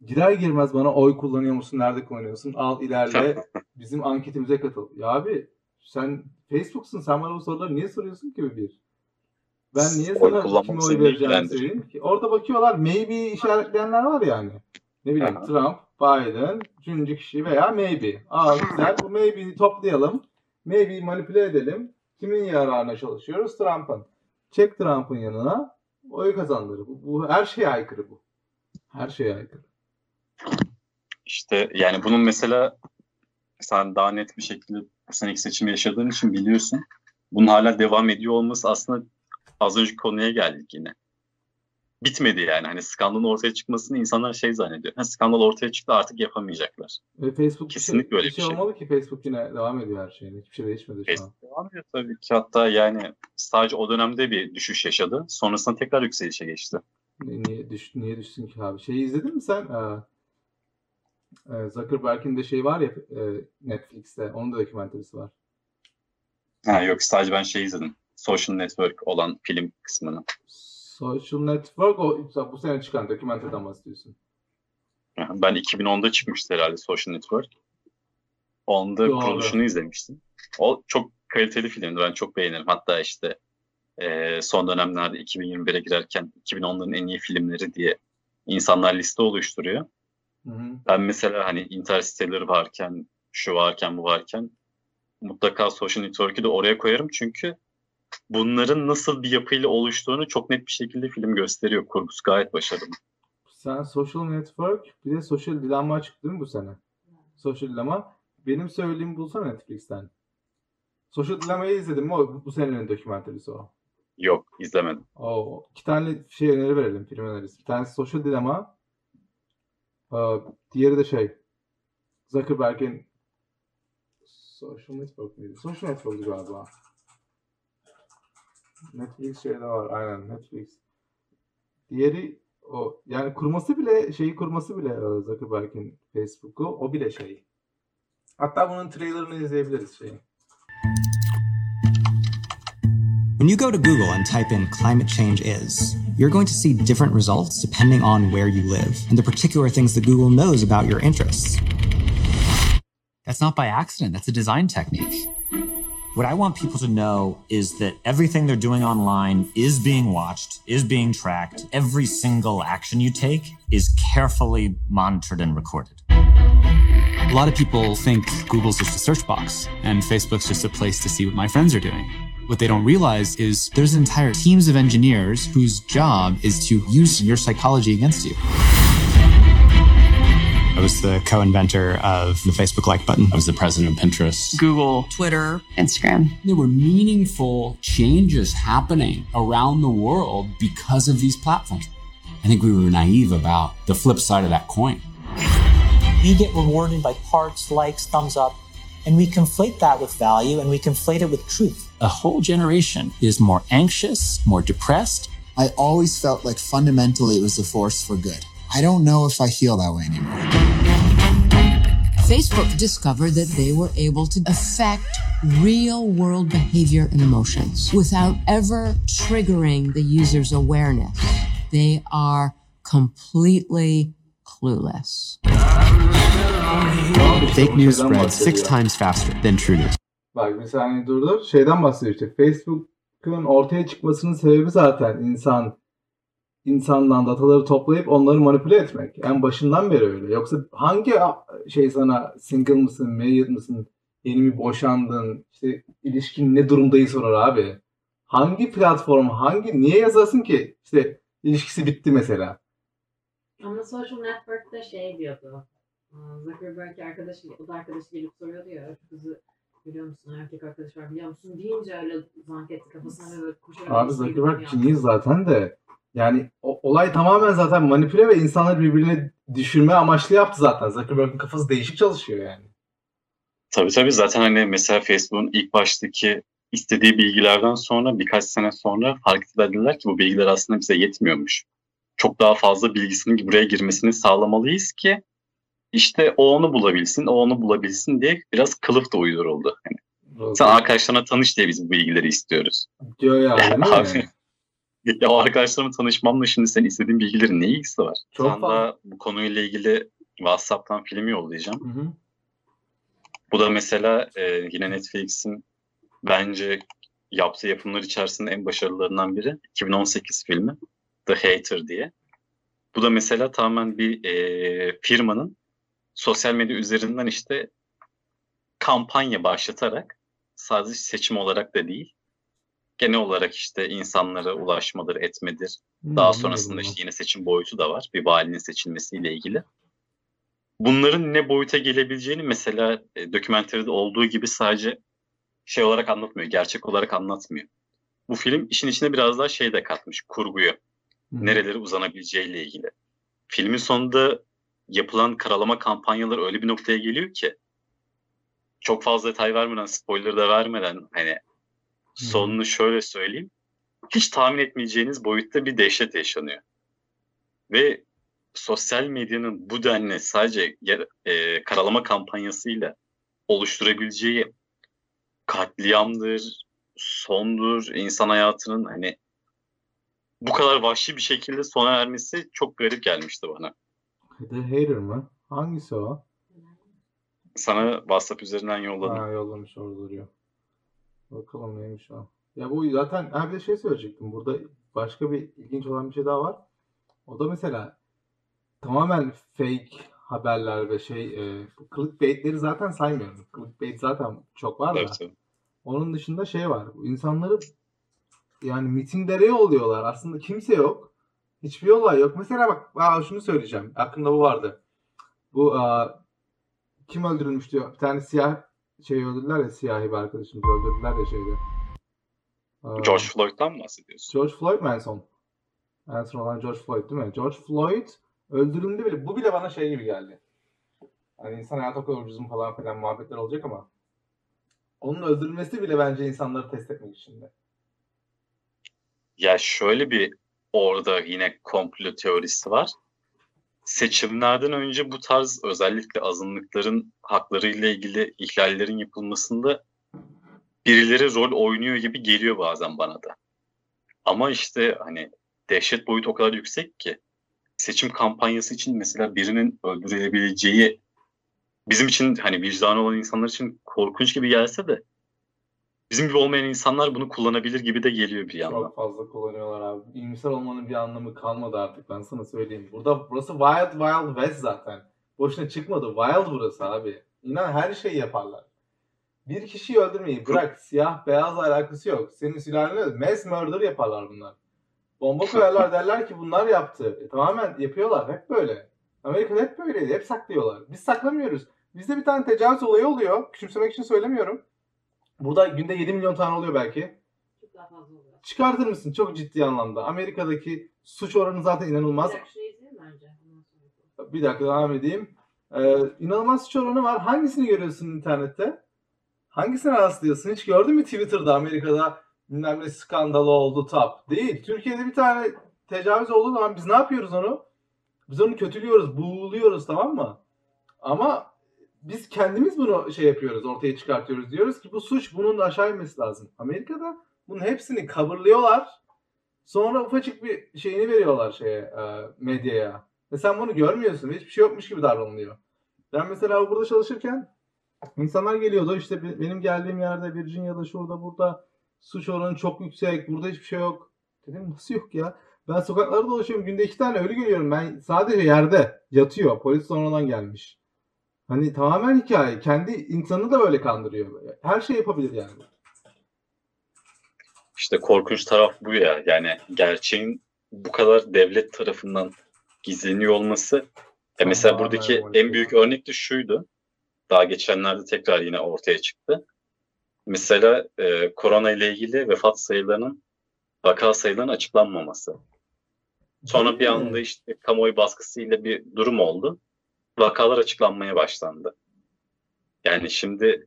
girer girmez bana oy kullanıyor musun? Nerede kullanıyorsun? Al ilerle bizim anketimize katıl. Ya abi sen Facebook'sun sen bana bu soruları niye soruyorsun ki bir? Ben niye Oy sana kime oy vereceğimi söyleyeyim ki? Orada bakıyorlar maybe işaretleyenler var yani. Ne bileyim Aha. Trump, Biden, üçüncü kişi veya maybe. Aa güzel bu maybe'yi toplayalım. Maybe'yi manipüle edelim. Kimin yararına çalışıyoruz? Trump'ın. Çek Trump'ın yanına. Oy kazandırır. Bu, bu her şeye aykırı bu. Her şeye aykırı. İşte yani bunun mesela sen daha net bir şekilde bu seneki seçimi yaşadığın için biliyorsun. Bunun hala devam ediyor olması aslında az önceki konuya geldik yine. Bitmedi yani. Hani skandalın ortaya çıkmasını insanlar şey zannediyor. Ha, skandal ortaya çıktı artık yapamayacaklar. Ve Facebook şey- Kesinlikle öyle bir bir şey, şey. olmalı ki Facebook yine devam ediyor her şeyine. Hiçbir şey değişmedi şu an. Devam ediyor tabii ki. Hatta yani sadece o dönemde bir düşüş yaşadı. Sonrasında tekrar yükselişe geçti. Ni- Niye, düş, niye düşsün ki abi? Şeyi izledin mi sen? Ee, e, Zuckerberg'in de şey var ya e, Netflix'te. Onun da dokümenterisi var. Ha, yok sadece ben şey izledim. Social Network olan film kısmını. Social Network o bu sene çıkan dokümenterden bahsediyorsun. Ben 2010'da çıkmıştı herhalde Social Network. Onda Doğru. kuruluşunu izlemiştim. O çok kaliteli filmdi. Ben çok beğenirim. Hatta işte e, son dönemlerde 2021'e girerken 2010'ların en iyi filmleri diye insanlar liste oluşturuyor. Hı hı. Ben mesela hani Interstellar varken, şu varken, bu varken mutlaka Social Network'ü de oraya koyarım. Çünkü bunların nasıl bir yapıyla oluştuğunu çok net bir şekilde film gösteriyor. Kurgusu gayet başarılı. Sen Social Network bir de Social Dilemma çıktı değil mi bu sene? Social Dilemma. Benim söylediğimi bulsana Netflix'ten. Social Dilemma'yı izledin mi? O, bu senenin dokümenterisi o. Yok izlemedim. Oo, iki tane şey öneri verelim, film önerisi. Bir tanesi Social Dilemma. Ee, diğeri de şey. Zuckerberg'in Social Network miydi? Social Network'tu galiba. Netflix var. Aynen Netflix. Diğeri o yani kurması bile şeyi kurması bile Zuckerberg'in Facebook'u o bile şey. Hatta bunun trailerını izleyebiliriz. When you go to Google and type in climate change is, you're going to see different results depending on where you live and the particular things that Google knows about your interests. That's not by accident, that's a design technique. What I want people to know is that everything they're doing online is being watched, is being tracked. Every single action you take is carefully monitored and recorded. A lot of people think Google's just a search box and Facebook's just a place to see what my friends are doing. What they don't realize is there's entire teams of engineers whose job is to use your psychology against you. I was the co inventor of the Facebook like button. I was the president of Pinterest. Google, Twitter. Instagram. There were meaningful changes happening around the world because of these platforms. I think we were naive about the flip side of that coin. we get rewarded by hearts, likes, thumbs up, and we conflate that with value and we conflate it with truth. A whole generation is more anxious, more depressed. I always felt like fundamentally it was a force for good. I don't know if I feel that way anymore. Facebook discovered that they were able to affect real world behavior and emotions without ever triggering the user's awareness. They are completely clueless. Fake news spreads six times faster than true news. Bak bir saniye durdur. Şeyden bahsediyor işte. Facebook'un ortaya çıkmasının sebebi zaten insan insandan dataları toplayıp onları manipüle etmek. En başından beri öyle. Yoksa hangi şey sana single mısın, married mısın, yeni mi boşandın, işte ilişkin ne durumdayı sorar abi. Hangi platform, hangi, niye yazasın ki? İşte ilişkisi bitti mesela. Ama Social Network'ta şey diyordu. Zuckerberg arkadaşı, o da arkadaşı gelip soruyordu ya kızı biliyor musun erkek arkadaş var biliyor musun deyince öyle zank etti kafasına böyle koşarak Abi Zuckerberg ciniyiz zaten de. Yani o- olay tamamen zaten manipüle ve insanları birbirine düşürme amaçlı yaptı zaten. Zuckerberg'in kafası değişik çalışıyor yani. Tabii tabii zaten hani mesela Facebook'un ilk baştaki istediği bilgilerden sonra birkaç sene sonra fark ettiler ki bu bilgiler aslında bize yetmiyormuş. Çok daha fazla bilgisinin buraya girmesini sağlamalıyız ki işte o onu bulabilsin, o onu bulabilsin diye biraz kılıf da uyduruldu. Hani sen arkadaşlarına tanış diye biz bu bilgileri istiyoruz. Diyor ya mi? Abi, ya arkadaşlarımla tanışmamla şimdi senin istediğin bilgilerin ne ilgisi var? Çok Sana fazla. bu konuyla ilgili WhatsApp'tan film yollayacağım. Hı hı. Bu da mesela e, yine Netflix'in bence yaptığı yapımlar içerisinde en başarılılarından biri. 2018 filmi The Hater diye. Bu da mesela tamamen bir e, firmanın sosyal medya üzerinden işte kampanya başlatarak sadece seçim olarak da değil genel olarak işte insanlara ulaşmadır, etmedir. Hmm, Daha sonrasında işte yine seçim boyutu da var. Bir valinin seçilmesiyle ilgili. Bunların ne boyuta gelebileceğini mesela e, dokümenteride olduğu gibi sadece şey olarak anlatmıyor, gerçek olarak anlatmıyor. Bu film işin içine biraz daha şey de katmış, kurguyu. Nerelere uzanabileceğiyle ilgili. Filmin sonunda yapılan karalama kampanyaları öyle bir noktaya geliyor ki çok fazla detay vermeden, spoiler da vermeden hani sonunu şöyle söyleyeyim. Hiç tahmin etmeyeceğiniz boyutta bir dehşet yaşanıyor. Ve sosyal medyanın bu denli sadece yer- e, karalama kampanyasıyla oluşturabileceği katliamdır, sondur, insan hayatının hani bu kadar vahşi bir şekilde sona ermesi çok garip gelmişti bana. The Hater mı? Hangisi o? Sana WhatsApp üzerinden yolladım. Ha yollamış orada duruyor. Bakalım neymiş o. Ya bu zaten ha bir de şey söyleyecektim. Burada başka bir ilginç olan bir şey daha var. O da mesela tamamen fake haberler ve şey e, bu clickbait'leri zaten saymıyorum. Clickbait zaten çok var da. Tabii. Onun dışında şey var. İnsanları yani mitinglere yolluyorlar. Aslında kimse yok. Hiçbir olay yok. Mesela bak aa, şunu söyleyeceğim. Aklımda bu vardı. Bu aa, kim öldürülmüş diyor. Bir tane siyah şey öldürdüler ya siyahi bir arkadaşımızı öldürdüler ya şeyde. George Floyd'dan mı bahsediyorsun? George Floyd mu en son? En son olan George Floyd değil mi? George Floyd öldürüldü bile. Bu bile bana şey gibi geldi. Hani insan hayatı o kadar ucuz mu falan filan muhabbetler olacak ama onun öldürülmesi bile bence insanları test etmek için de. Ya şöyle bir orada yine komplo teorisi var. Seçimlerden önce bu tarz özellikle azınlıkların haklarıyla ilgili ihlallerin yapılmasında birileri rol oynuyor gibi geliyor bazen bana da. Ama işte hani dehşet boyutu o kadar yüksek ki seçim kampanyası için mesela birinin öldürülebileceği bizim için hani vicdanı olan insanlar için korkunç gibi gelse de bizim gibi olmayan insanlar bunu kullanabilir gibi de geliyor bir yandan. Çok fazla kullanıyorlar abi. İyimser olmanın bir anlamı kalmadı artık ben sana söyleyeyim. Burada burası Wild Wild West zaten. Boşuna çıkmadı. Wild burası abi. İnan her şeyi yaparlar. Bir kişiyi öldürmeyi bırak. Siyah beyazla alakası yok. Senin sülalene mass murder yaparlar bunlar. Bomba koyarlar derler ki bunlar yaptı. E, tamamen yapıyorlar. Hep böyle. Amerika'da hep böyleydi. Hep saklıyorlar. Biz saklamıyoruz. Bizde bir tane tecavüz olayı oluyor. Küçümsemek için söylemiyorum. Burada günde 7 milyon tane oluyor belki. Çok daha fazla oluyor. Çıkartır mısın çok ciddi anlamda? Amerika'daki suç oranı zaten inanılmaz. Bir dakika şunu izleyelim bence. Ondan sonra. Bir dakika devam edeyim. Ee, inanılmaz suç oranı var. Hangisini görüyorsun internette? Hangisine rastlıyorsun? Hiç gördün mü Twitter'da Amerika'da bilmem ne skandalı oldu tap? Değil. Türkiye'de bir tane tecavüz olduğu zaman biz ne yapıyoruz onu? Biz onu kötülüyoruz, buğuluyoruz tamam mı? Ama biz kendimiz bunu şey yapıyoruz, ortaya çıkartıyoruz. Diyoruz ki bu suç bunun aşağı inmesi lazım. Amerika'da bunun hepsini coverlıyorlar. Sonra ufacık bir şeyini veriyorlar şeye, e, medyaya. Ve sen bunu görmüyorsun. Hiçbir şey yokmuş gibi davranılıyor. Ben mesela burada çalışırken insanlar geliyordu. işte be- benim geldiğim yerde Virginia'da şurada burada suç oranı çok yüksek. Burada hiçbir şey yok. Dedim nasıl yok ya? Ben sokaklarda dolaşıyorum. Günde iki tane ölü görüyorum. Ben sadece yerde yatıyor. Polis sonradan gelmiş. Hani tamamen hikaye. Kendi insanı da böyle kandırıyor. Her şey yapabilir yani. İşte korkunç taraf bu ya. Yani gerçeğin bu kadar devlet tarafından gizleniyor olması E mesela Tamam, buradaki en büyük örnek de şuydu. Daha geçenlerde tekrar yine ortaya çıktı. Mesela e, korona ile ilgili vefat sayılarının vaka sayılarının açıklanmaması. Sonra bir anda işte kamuoyu baskısıyla bir durum oldu. Vakalar açıklanmaya başlandı. Yani şimdi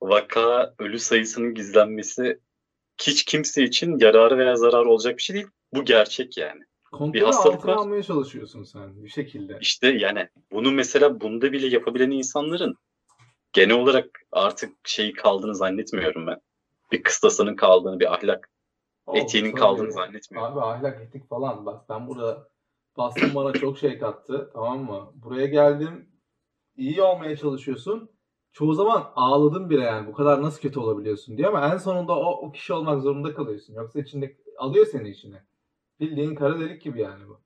vaka ölü sayısının gizlenmesi hiç kimse için yararı veya zararı olacak bir şey değil. Bu gerçek yani. Kontrolü hastalık altına var. almaya çalışıyorsun sen bir şekilde. İşte yani bunu mesela bunda bile yapabilen insanların genel olarak artık şeyi kaldığını zannetmiyorum ben. Bir kıstasının kaldığını, bir ahlak O, etiğinin kaldığını zannetmiyorum. Abi ahlak etik falan. Bak ben burada Boston bana çok şey kattı. Tamam mı? Buraya geldim. iyi olmaya çalışıyorsun. Çoğu zaman ağladım bile yani. Bu kadar nasıl kötü olabiliyorsun diye ama en sonunda o, o kişi olmak zorunda kalıyorsun. Yoksa içinde alıyor seni içine. Bildiğin kara delik gibi yani bu.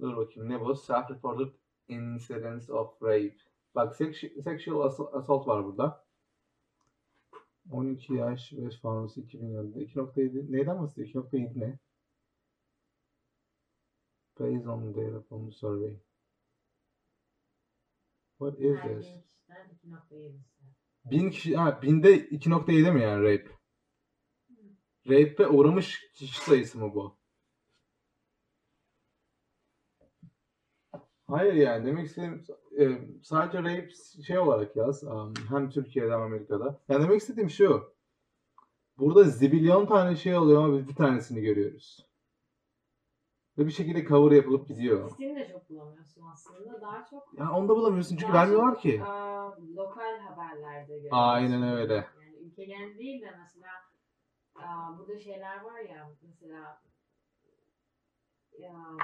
Dur bakayım ne bu? Self-reported incidents of rape. Bak sexu- sexual assault, assault var burada. 12 yaş ve sonrası 2000 yılında 2.7 neyden bahsediyor? 2.7 ne? Based on data from the survey. What is this? bin kişiden 2.7'si. 1000 kişi, ha, binde 2.7 mi yani rape? Rape'e uğramış kişi sayısı mı bu? Hayır yani demek istediğim e, sadece rape şey olarak yaz. um, hem Türkiye'de hem Amerika'da. Yani demek istediğim şu. Burada zibilyon tane şey oluyor ama biz bir tanesini görüyoruz. Ve bir şekilde cover yapılıp gidiyor. Sitini de çok bulamıyorsun aslında. Daha çok Ya onu da bulamıyorsun çünkü daha vermiyorlar çok, ki. aa, lokal haberlerde görüyorsun. Aynen öyle. Yani ülke genel değil de mesela aa, burada şeyler var ya mesela ya,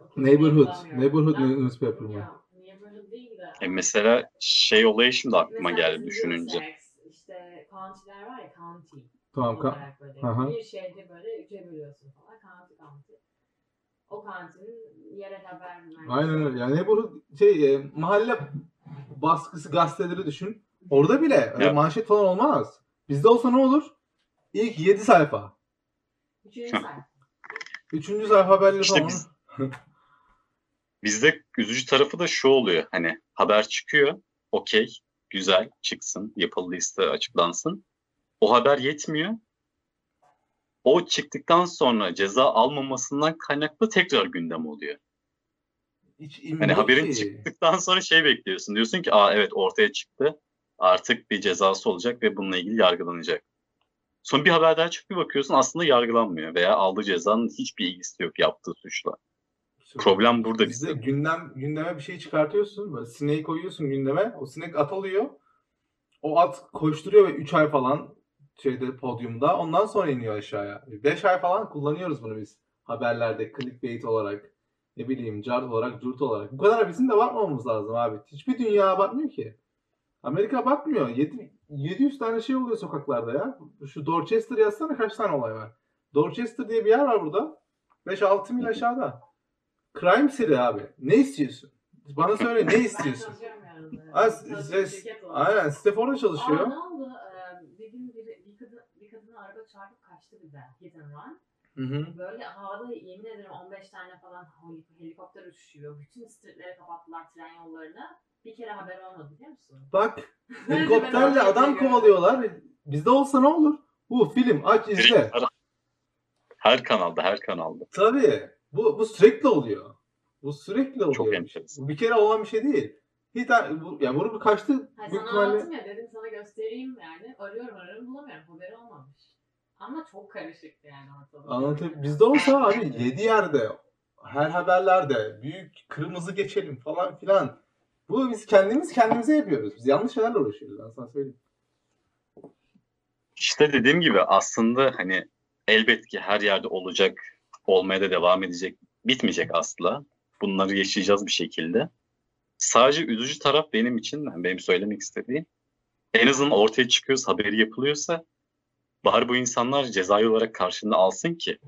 okey, Neighborhood. Neighborhood newspaper mı? Neighborhood değil de. E mesela şey olayı şimdi aklıma Mesela geldi düşününce. sex, işte county'ler var ya county. Tamam. Ka- böyle. Aha. Bir şehri böyle üçe bölüyorsun falan. County county. O county'nin yerel haber merkezi. Aynen öyle. Yani bu şey e, mahalle baskısı gazeteleri düşün. Orada bile öyle manşet falan olmaz. Bizde olsa ne olur? İlk 7 sayfa. Üçüncü sayfa. Üçüncü sayfa haberleri İşte falan. biz- Bizde üzücü tarafı da şu oluyor. Hani haber çıkıyor. Okey. Güzel. Çıksın. Yapıldıysa açıklansın. O haber yetmiyor. O çıktıktan sonra ceza almamasından kaynaklı tekrar gündem oluyor. Hiç Hani haberin ki. çıktıktan sonra şey bekliyorsun. Diyorsun ki aa evet ortaya çıktı. Artık bir cezası olacak ve bununla ilgili yargılanacak. Sonra bir haber daha çıkıp bir bakıyorsun aslında yargılanmıyor veya aldığı cezanın hiçbir ilgisi yok yaptığı suçla. Problem burada Bizde bizde. gündem gündeme bir şey çıkartıyorsun. Böyle sineği koyuyorsun gündeme. O sinek at alıyor. O at koşturuyor ve 3 ay falan şeyde podyumda. Ondan sonra iniyor aşağıya. 5 ay falan kullanıyoruz bunu biz. Haberlerde clickbait olarak. Ne bileyim cart olarak, curt olarak. Bu kadar bizim de bakmamamız lazım abi. Hiçbir dünya bakmıyor ki. Amerika bakmıyor. 7, 700 tane şey oluyor sokaklarda ya. Şu Dorchester yazsana kaç tane olay var. Dorchester diye bir yer var burada. 5-6 mil aşağıda. Crime City abi. Ne istiyorsun? Bana söyle ne istiyorsun? var. Aynen Steph orada Aa, çalışıyor. ne oldu? Ee, bir gün biri, bir kadın, kadını araba çarpıp kaçtı bir de. Hit and run. Hı hı. Böyle havada yemin ederim 15 tane falan heli- helikopter uçuşuyor. Bütün streetleri kapattılar tren yollarını. Bir kere haber olmadı biliyor musun? Bak helikopterle adam kovalıyorlar. Bizde olsa ne olur? Bu film aç izle. Her, her kanalda, her kanalda. Tabii. Bu, bu sürekli oluyor. Bu sürekli oluyor. Çok enteresan. Bu bir kere olan bir şey değil. Hiç, bu, ya bunu kaçtı Ha, büyük sana ihtimalle. anlattım ya dedim sana göstereyim yani. Arıyorum arıyorum bulamıyorum. Haberi olmamış. Ama çok karışıktı yani ortalık. Anlatayım. Bizde olsa abi 7 yerde her haberlerde büyük kırmızı geçelim falan filan. Bu biz kendimiz kendimize yapıyoruz. Biz yanlış şeylerle uğraşıyoruz ben sana söyleyeyim. İşte dediğim gibi aslında hani elbet ki her yerde olacak, olmaya da devam edecek, bitmeyecek asla. Bunları yaşayacağız bir şekilde. Sadece üzücü taraf benim için, yani benim söylemek istediğim, en azından ortaya çıkıyorsa, haberi yapılıyorsa, bari bu insanlar cezai olarak karşılığını alsın ki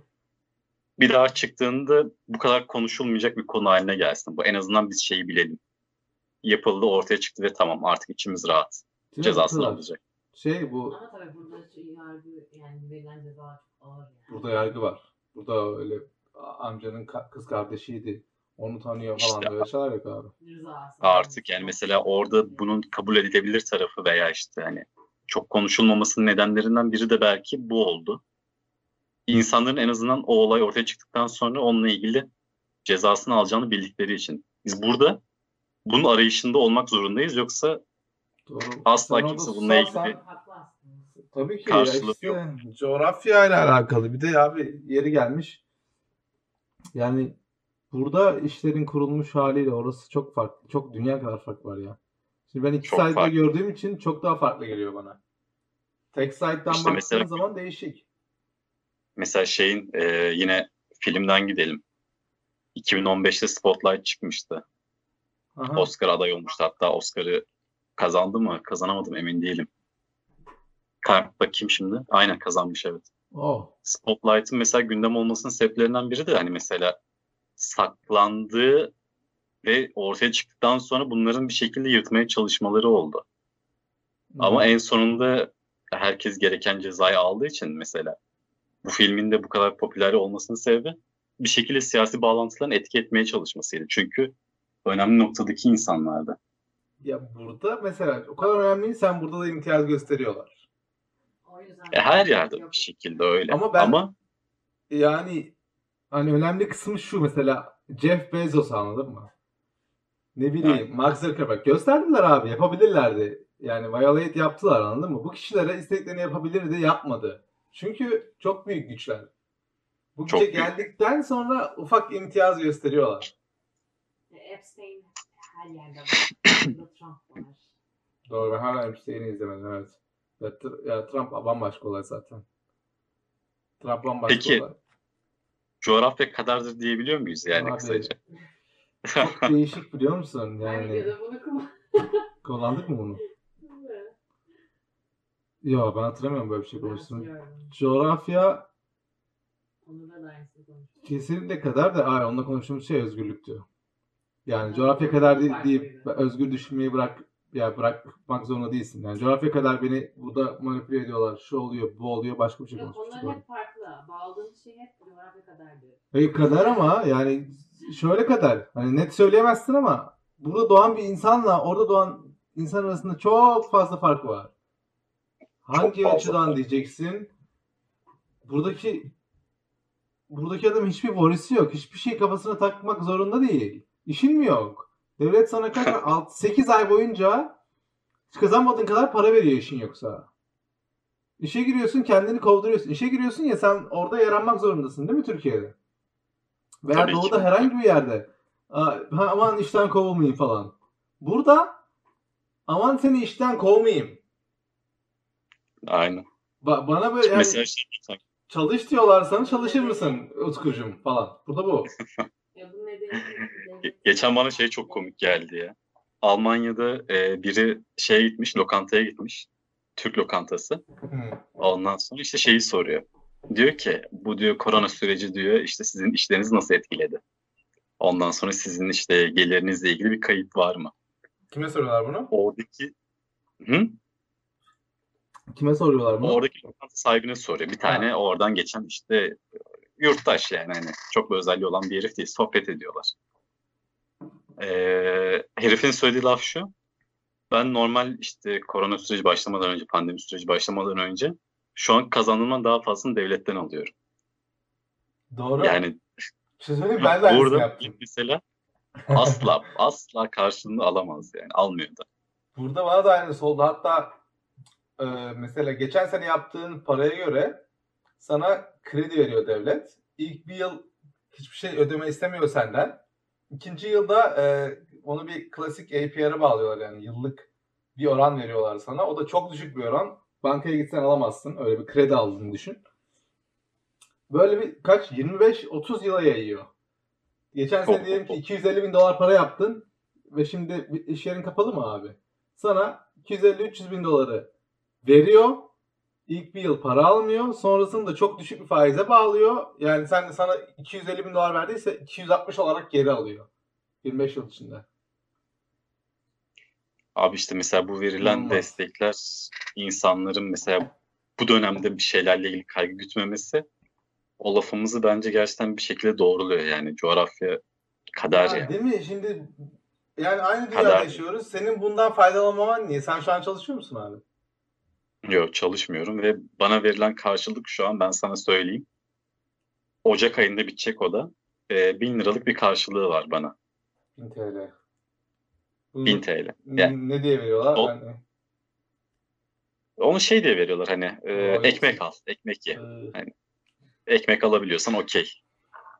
bir daha çıktığında bu kadar konuşulmayacak bir konu haline gelsin. Bu en azından biz şeyi bilelim. Yapıldı, ortaya çıktı ve tamam artık içimiz rahat. Değil? Cezasını Kılar. alacak. Şey bu Ama tabii burada şey, yargı yani verilen çok ağır yani. Burada yargı var. Burada öyle amcanın kız kardeşiydi. Onu tanıyor falan İşte- böyle şeyler yok abi. Rızası. Artık yani mesela orada bunun kabul edilebilir tarafı veya işte hani çok konuşulmamasının nedenlerinden biri de belki bu oldu. İnsanların en azından o olay ortaya çıktıktan sonra onunla ilgili cezasını alacağını bildikleri için. Biz burada bunun arayışında olmak zorundayız yoksa Doğru. Asla Sen orada kimse bununla ilgili susarsan- Haklı aslında. Tabii ki Karşılık ya işte yok. coğrafya ile alakalı. Bir de abi yeri gelmiş. Yani burada işlerin kurulmuş haliyle orası çok farklı. Çok dünya kadar fark var ya. Şimdi ben iki Çok farklı. gördüğüm için çok daha farklı geliyor bana. Tek site'den İşte baktığın mesela- zaman değişik. mesela şeyin e, yine filmden gidelim. 2015'te Spotlight çıkmıştı. Aha. Oscar aday olmuştu. Hatta Oscar'ı kazandı mı? Kazanamadım emin değilim. Ka- Bakayım şimdi. Aynen kazanmış evet. Oh. Spotlight'ın mesela gündem olmasının sebeplerinden biri de hani mesela saklandığı ve ortaya çıktıktan sonra bunların bir şekilde yırtmaya çalışmaları oldu. Ama en sonunda herkes gereken cezayı aldığı için mesela bu filmin de bu kadar popüler olmasının sebebi bir şekilde siyasi bağlantıların etki etmeye çalışmasıydı. Çünkü önemli noktadaki insanlardı. Ya burada mesela o kadar önemli. Sen burada da imtiyaz gösteriyorlar. O yüzden E, her yerde bir şekilde öyle. Ama ben- Ama Yani hani önemli kısmı şu mesela Jeff Bezos anladın mı? Ne bileyim Mark Zuckerberg gösterdiler abi yapabilirlerdi. Yani violate yaptılar anladın mı? Bu kişilere istediklerini yapabilirdi yapmadı. Çünkü çok büyük güçler. Bu Çok güce büyük. geldikten sonra ufak imtiyaz gösteriyorlar. E, Epstein her yerde var. Burada Trump var. Doğru ben hala Epstein'i izlemedim evet. Ya, ya Trump bambaşka olay zaten. Trump bambaşka Peki, olay. Coğrafya kadardır diyebiliyor muyuz yani Abi, kısaca? Çok değişik biliyor musun? Yani kullandık mı bunu? Yo ben hatırlamıyorum böyle bir şey konuştuğumu. Coğrafya kesinlikle kadar da ay onunla konuştuğumuz şey özgürlüktü. Yani coğrafya kadar değil, deyip özgür düşünmeyi bırak ya bırakmak zorunda değilsin. Yani coğrafya kadar beni burada manipüle ediyorlar. Şu oluyor, bu oluyor, başka bir şey Yok konuşmuştuk. onlar hep farklı. Bağladığımız şey hep coğrafya kadar diyor. Hayır kadar ama yani şöyle kadar. Hani net söyleyemezsin ama burada doğan bir insanla orada doğan insan arasında çok fazla fark var. Hangi fazla açıdan fark. diyeceksin? Buradaki buradaki adam hiçbir vorisi yok. Hiçbir şey kafasına takmak zorunda değil. İşin mi yok? Devlet sana kaç 8 ay boyunca kazanmadığın kadar para veriyor işin yoksa. İşe giriyorsun kendini kovduruyorsun. İşe giriyorsun ya sen orada yaranmak zorundasın değil mi Türkiye'de? Veya Tabii ki. doğuda herhangi bir yerde. Aman işten kovulmayayım falan. Burada aman seni işten kovmayayım. Aynen. Ba- bana böyle yani Mesela şey, çalış diyorlar sana çalışır mısın Utkucuğum falan. Burada bu. Ya bunun nedeni Geçen bana şey çok komik geldi ya. Almanya'da e, biri şeye gitmiş, lokantaya gitmiş. Türk lokantası. Hı. Ondan sonra işte şeyi soruyor. Diyor ki bu diyor korona süreci diyor işte sizin işlerinizi nasıl etkiledi? Ondan sonra sizin işte gelirlerinizle ilgili bir kayıt var mı? Kime soruyorlar bunu? Oradaki Hı? Kime soruyorlar bunu? Oradaki lokanta sahibine soruyor. Bir tane oradan geçen işte yurttaş yani hani çok bir özelliği olan bir herif değil. Sohbet ediyorlar. Ee, herifin söylediği laf şu. Ben normal işte korona süreci başlamadan önce, pandemi süreci başlamadan önce şu an kazandığımdan daha fazlasını devletten alıyorum. Doğru. Yani şey söyleyeyim ben de burada yaptım. mesela asla asla karşılığını alamaz yani. Almıyor da. Burada bana da aynısı oldu. Hatta e, mesela geçen sene yaptığın paraya göre sana kredi veriyor devlet. İlk bir yıl hiçbir şey ödeme istemiyor senden. İkinci yılda e, onu bir klasik APR'a bağlıyorlar yani yıllık bir oran veriyorlar sana. O da çok düşük bir oran. Bankaya gitsen alamazsın. Öyle bir kredi aldığını düşün. Böyle bir kaç? 25-30 yıla yayıyor. Geçen sene diyelim ki 250 bin dolar para yaptın ve şimdi iş yerin kapalı mı abi? Sana 250-300 bin doları veriyor. İlk bir yıl para almıyor. Sonrasında çok düşük bir faize bağlıyor. Yani sen de sana 250 bin dolar verdiyse 260 olarak geri alıyor. 25 yıl içinde. Abi işte mesela bu verilen İnanılmaz. destekler insanların mesela bu dönemde bir şeylerle ilgili kaygı gütmemesi o lafımızı bence gerçekten bir şekilde doğruluyor yani coğrafya Kader Ya, ya. değil mi? Şimdi yani aynı dünyada Kader. yaşıyoruz. Senin bundan faydalanmaman niye? Sen şu an çalışıyor musun abi? Yok çalışmıyorum ve bana verilen karşılık şu an ben sana söyleyeyim. Ocak ayında bitecek o da. Ee, 1000 liralık bir karşılığı var bana. 1000 TL. Bu 1000 TL. Yani ne diye veriyorlar? O- Ben- onu şey diye veriyorlar hani e, ekmek al, ekmek ye. Ee, Hani ekmek alabiliyorsan okey.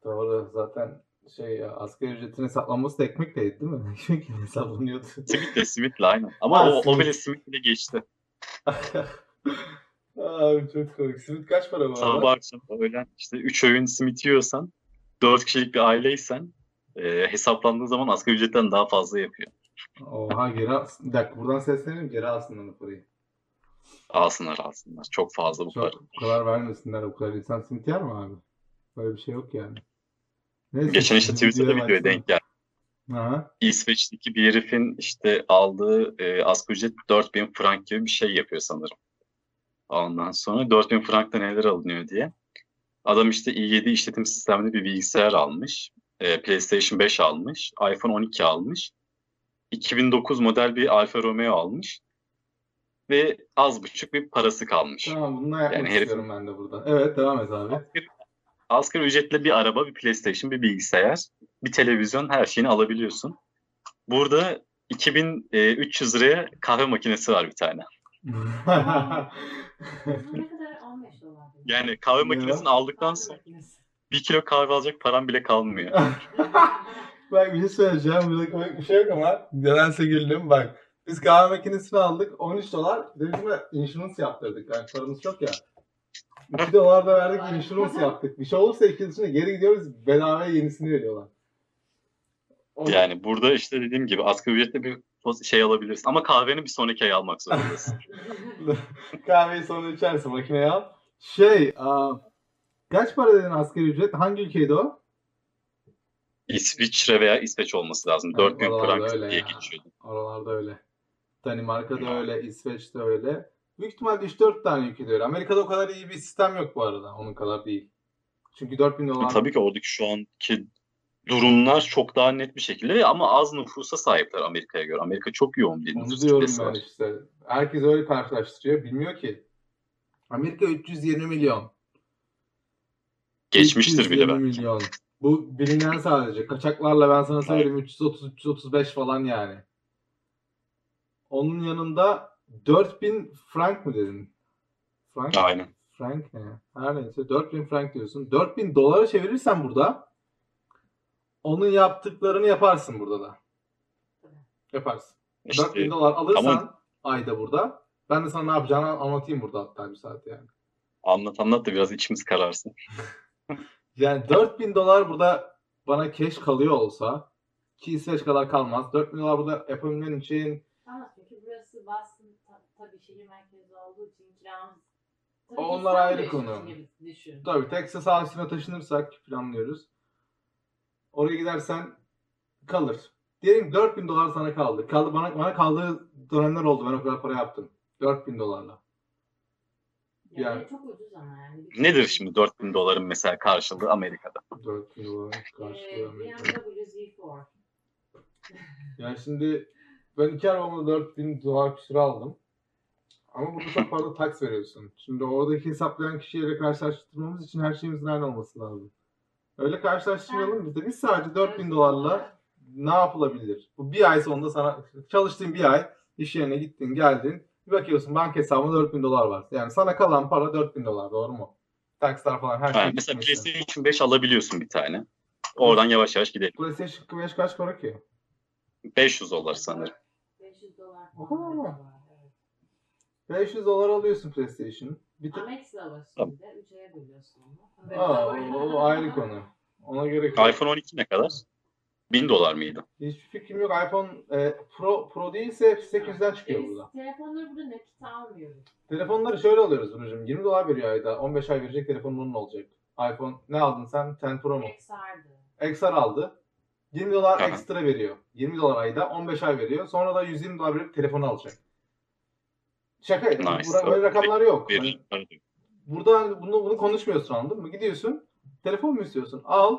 Doğru zaten şey ya, asgari ücretin hesaplanması da ekmekleydi değil mi? Ekmekle hesaplanıyordu. Simitle simitle aynen. Ama Ha, o, o bile simitle geçti. Abi çok komik. Simit kaç para bu? Sabah akşam öğlen işte 3 öğün simit yiyorsan 4 kişilik bir aileysen e, hesaplandığı zaman asgari ücretten daha fazla yapıyor. Oha geri al. Bir dakika buradan seslenelim geri alsınlar o parayı. Alsınlar alsınlar. Çok fazla bu para. Çok bu kadar vermesinler o kadar insan simit yer mi abi? Böyle bir şey yok yani. Neyse. Geçen işte Twitter'da videoya denk geldi. Aha. İsveç'teki bir herifin işte aldığı e, asgari ücret 4000 frank gibi bir şey yapıyor sanırım. Ondan sonra 4000 frankta neler alınıyor diye. Adam işte i7 işletim sistemli bir bilgisayar almış. E, PlayStation 5 almış. iPhone 12 almış. 2009 model bir Alfa Romeo almış. Ve az buçuk bir parası kalmış. Tamam bununla yapmak Yani herif- ben de burada. Evet devam et abi. Asgari, asgari ücretle bir araba, bir PlayStation, bir bilgisayar, bir televizyon her şeyini alabiliyorsun. Burada 2300 liraya kahve makinesi var bir tane. Bu ne kadar 15 dolar. değil mi? Yani kahve Ne makinesini aldıktan sonra bir kilo kahve alacak param bile kalmıyor. Bak bir şey söyleyeceğim. Burada komik bir şey yok ama nedense güldüm. Bak biz kahve makinesini aldık. 13 dolar. Bir de bizim de insurance yaptırdık. Yani paramız çok ya. 2 dolar da verdik insurance yaptık. Bir şey olursa iki yıl içinde geri gidiyoruz. Bedavaya yenisini veriyorlar. Yani burada işte dediğim gibi asgari ücretle bir şey alabilirsin. Ama kahveni bir sonraki ay almak zorundasın. Kahveyi sonra içersin makineye al. Şey, aa, kaç para dedin asgari ücret? Hangi ülkeydi o? İsviçre veya İsveç olması lazım. Evet, 4000 oralarda frank öyle diye ya. geçiyordu. Oralarda öyle. Danimarka'da öyle, İsveç'te öyle. Büyük ihtimalle 3-4 tane ülkede öyle. Amerika'da o kadar iyi bir sistem yok bu arada. Onun kadar değil. Çünkü 4000 dolar... Tabii ki oradaki şu anki durumlar çok daha net bir şekilde ama az nüfusa sahipler Amerika'ya göre. Amerika çok yoğun bir nüfus diyorum ben var. işte. Herkes öyle karşılaştırıyor. Bilmiyor ki. Amerika 320 milyon. Geçmiştir bile 320 ben. milyon. Bu bilinen sadece. Kaçaklarla ben sana söyleyeyim 330-335 falan yani. Onun yanında 4000 frank mı dedin? Frank? Aynen. Frank ne? Her neyse 4000 frank diyorsun. 4000 dolara çevirirsen burada onun yaptıklarını yaparsın burada da. Yaparsın. İşte 4000 dolar alırsan ama- ayda burada. Ben de sana ne yapacağını anlatayım burada hatta bir saat yani. anlat anlat da biraz içimiz kararsın. Yani 4000 dolar burada bana cash kalıyor olsa ki İsveç kadar kalmaz. 4000 dolar burada yapabilmen için Ama çünkü burası Boston ta- tabii şehir merkezi olduğu için kiramız tabii Onlar ayrı konu. tabii Texas Austin'a taşınırsak planlıyoruz. Oraya gidersen kalır. Diyelim 4000 dolar sana kaldı. Kaldı bana bana kaldığı dönemler oldu. Ben o kadar para yaptım. 4000 dolarla. Yani, Yani- çok ucuz ama yani. Nedir şimdi 4000 doların mesela karşılığı Amerika'da? 4000 dolar Ee, karşılıyor Amerika. BMW Z4. Yani şimdi ben iki arabamda 4000 dolar küsur aldım. Ama burada çok fazla tax veriyorsun. Şimdi oradaki hesaplayan kişiyle karşılaştırmamız için her şeyimizin aynı olması lazım. Öyle karşılaştırmayalım biz de. Biz sadece 4000 dolarla ne yapılabilir? Bu bir ay sonunda sana çalıştığın bir ay iş yerine gittin geldin bir bakıyorsun banka hesabında 4000 dolar var. Yani sana kalan para 4000 dolar doğru mu? Taxlar falan her şey. Yani mesela gitmesin. PlayStation 5 alabiliyorsun bir tane. Oradan yavaş yavaş gidelim. PlayStation 5 kaç para ki? 500 dolar sanırım. 500 dolar Oho. falan. var, evet. 500 dolar alıyorsun PlayStation. Bir tek... Amex de var şimdi. Üçe bölüyorsun onu. Aa, o, o ayrı konu. Ona gerek yok. iPhone 12 ne kadar? 1000 dolar mıydı? Hiçbir fikrim yok. iPhone e, Pro Pro değilse 800'den çıkıyor burada. telefonları burada nakit almıyoruz. Telefonları şöyle alıyoruz Burcu'm. 20 dolar veriyor ayda. 15 ay verecek telefonun onun olacak. iPhone ne aldın sen? 10 Pro mu? XR'dı. XR aldı. 20 dolar Aha. ekstra veriyor. 20 dolar ayda 15 ay veriyor. Sonra da 120 dolar verip telefonu alacak. Şaka. Nice. Burada böyle rakamlar yok. Para diyor. Burada bunu, bunu konuşmuyorsun anladın mı? Gidiyorsun telefon mu istiyorsun? Al.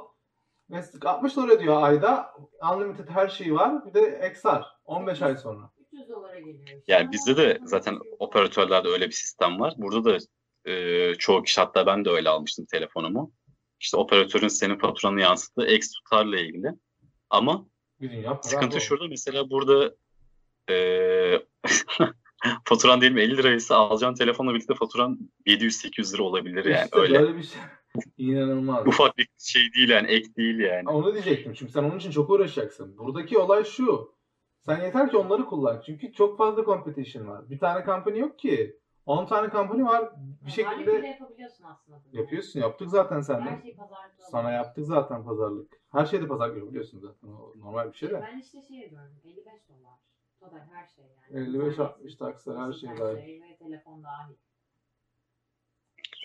Ve 60 dolar ödüyor ayda. Unlimited her şeyi var. Bir de XR. 15 ay sonra. 300 dolara geliyor. Yani bizde de zaten operatörlerde öyle bir sistem var. Burada da e, çoğu kişi hatta ben de öyle almıştım telefonumu. İşte operatörün senin faturanı yansıttığı eks tutarla ilgili. Ama Bir para sıkıntı şurada mesela burada e, faturan diyelim 50 liraysa alacağın telefonla birlikte faturan 700-800 lira olabilir yani İşte öyle. böyle bir şey. İnanılmaz. Ufak bir şey değil yani ek değil yani. Onu diyecektim çünkü sen onun için çok uğraşacaksın. Buradaki olay şu. Sen yeter ki onları kullan. Çünkü çok fazla competition var. Bir tane company yok ki. 10 tane company var. Bir şekilde yapabiliyorsun aslında. yapıyorsun. Yaptık zaten Her seninle. şey pazarlık. Sana yaptık zaten pazarlık. Her şeyde pazarlık yapabiliyorsun zaten. O normal bir şey de. Ben işte şey diyorum 55 dolar. Total her şey yani. 55 İnternet, 60 takslar her şey her dahil. şey ve telefon dahil.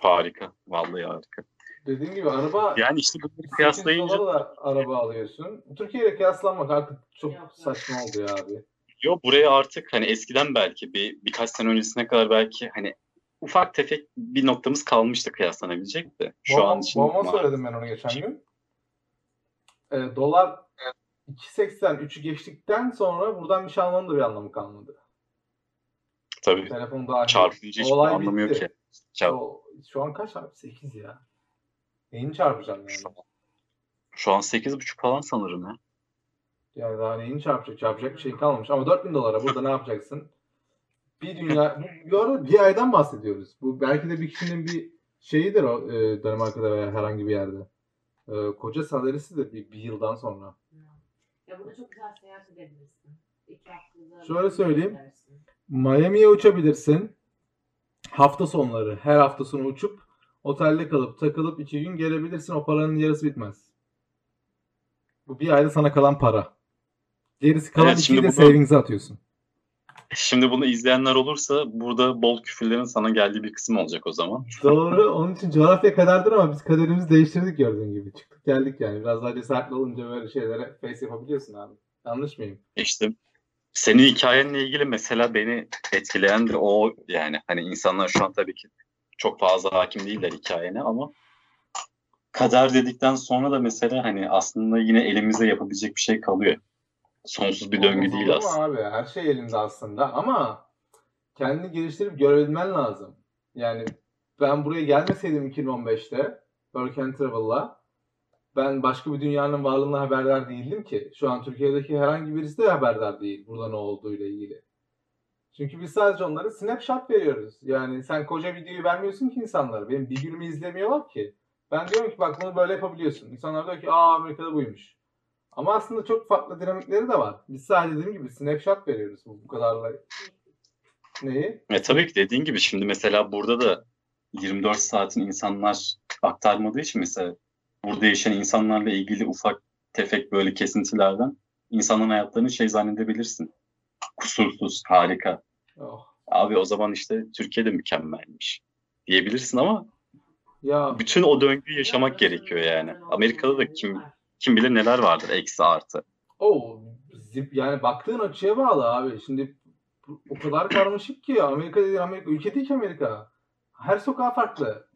Harika. Vallahi harika. Dediğim gibi araba Yani işte bunları 800 kıyaslayınca da araba alıyorsun. Türkiye ile kıyaslanmak artık çok Yok, yok. saçma oldu ya abi. Yo buraya artık hani eskiden belki bir birkaç sene öncesine kadar belki hani ufak tefek bir noktamız kalmıştı kıyaslanabilecek de. Şu Babam, an için babama söyledim ben onu geçen gün. E, dolar 2.80 3'ü geçtikten sonra buradan bir şey almanın da bir anlamı kalmadı. tabii Telefon dahil. çarpınca hiçbir Olay anlamı yok bitti. ki. Çarp- O- şu an kaç abi? 8 ya. Neyini çarpacağım yani? Şu an- Şu an 8,5 falan sanırım ya. Yani daha neyini çarpacak? Çarpacak bir şey kalmamış. Ama 4000 dolara burada ne yapacaksın? Bir dünya... Bu, bu arada bir aydan bahsediyoruz. Bu belki de bir kişinin bir şeyidir o e, Danimarka'da veya herhangi bir yerde. E, koca salarisidir bir, bir yıldan sonra. Ya burada çok güzel seyahat edebilirsin. İki haftada Şöyle söyleyeyim. Miami'ye uçabilirsin. Hafta sonları her hafta sonu uçup otelde kalıp takılıp iki gün gelebilirsin. O paranın yarısı bitmez. Bu bir ayda sana kalan para. Gerisi kalan Evet, ikiyi şimdi de bunu- savings'e atıyorsun. Şimdi bunu izleyenler olursa burada bol küfürlerin sana geldiği bir kısım olacak o zaman. Doğru. Onun için coğrafya kaderdir ama biz kaderimizi değiştirdik gördüğün gibi. Çıktık geldik yani. Biraz daha cesaretli olunca böyle şeylere face yapabiliyorsun abi. Yanlış mıyım? İşte senin hikayenle ilgili mesela beni etkileyen de o yani hani insanlar şu an tabii ki çok fazla hakim değiller hikayene ama kader dedikten sonra da mesela hani aslında yine elimizde yapabilecek bir şey kalıyor. Sonsuz bir döngü değil aslında. abi. Her şey elinde aslında ama kendini geliştirip görebilmen lazım. Yani ben buraya gelmeseydim 2015'te Work and Travel'la ben başka bir dünyanın varlığına haberdar değildim ki. Şu an Türkiye'deki herhangi birisi de haberdar değil burada ne olduğuyla ilgili. Çünkü biz sadece onlara snapshot veriyoruz. Yani sen koca videoyu vermiyorsun ki insanlara. Benim bir günümü izlemiyorlar ki. Ben diyorum ki bak bunu böyle yapabiliyorsun. İnsanlar diyor ki aa Amerika'da buymuş. Ama aslında çok farklı dinamikleri de var. Biz sadece dediğim gibi snapshot veriyoruz bu, bu kadarla. Neyi? E tabii ki dediğin gibi şimdi mesela burada da 24 saatin insanlar aktarmadığı için mesela burada yaşayan insanlarla ilgili ufak tefek böyle kesintilerden insanların hayatlarını şey zannedebilirsin. Kusursuz, harika. Oh. Abi o zaman işte Türkiye'de mükemmelmiş diyebilirsin ama Ya bütün o döngüyü yaşamak gerekiyor yani. Amerika'da da kim kim bilir neler vardır eksi artı. o zip yani baktığın açıya bağlı abi. Şimdi o kadar karmaşık ki Amerika dediğin Amerika ülke değil ki Amerika. Her sokağı farklı.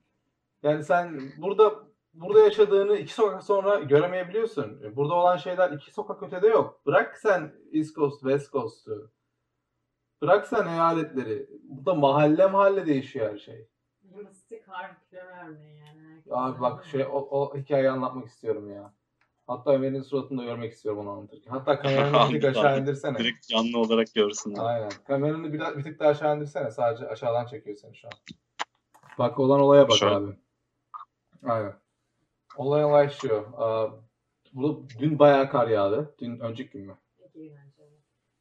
Yani sen burada burada yaşadığını iki sokak sonra göremeyebiliyorsun. Burada olan şeyler iki sokak ötede yok. Bırak sen East Coast, West Coast'u. Bırak sen eyaletleri. Burada mahalle mahalle değişiyor her şey. Mıstık harika örneği yani. Herkes Abi bak şey o, o hikayeyi anlatmak istiyorum ya. Hatta Ömer'in suratını da görmek istiyorum onu anlatırken. Hatta kameranı bir tık aşağı indirsene. Direkt canlı olarak görsünler. Aynen. Kameranı bir, bir tık daha aşağı indirsene. Sadece aşağıdan çekiyor seni şu an. Bak olan olaya bak Şöyle. abi. Aynen. Olay olay şu. Aa, bu, dün bayağı kar yağdı. Dün önceki gün mü? İki gün önce.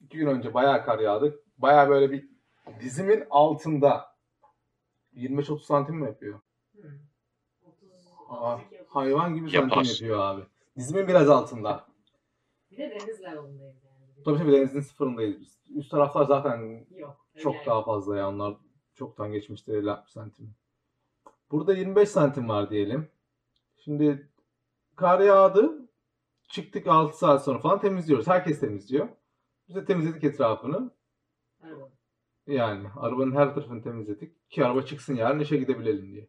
İki gün önce bayağı kar yağdı. Bayağı böyle bir dizimin altında 25-30 santim mi yapıyor? Hı. 30, Aa, 32, 30. hayvan gibi santim yapıyor abi. Dizimin biraz altında. Bir de deniz level'ındayız yani. Tabii tabii denizin sıfırındayız biz. Üst taraflar zaten Yok. çok yani. daha fazla ya. Onlar çoktan geçmiştir 50-60 santim. Burada 25 santim var diyelim. Şimdi kar yağdı. Çıktık 6 saat sonra falan temizliyoruz. Herkes temizliyor. Biz de temizledik etrafını. Evet. Yani arabanın her tarafını temizledik. Ki araba çıksın yarın işe gidebilelim diye.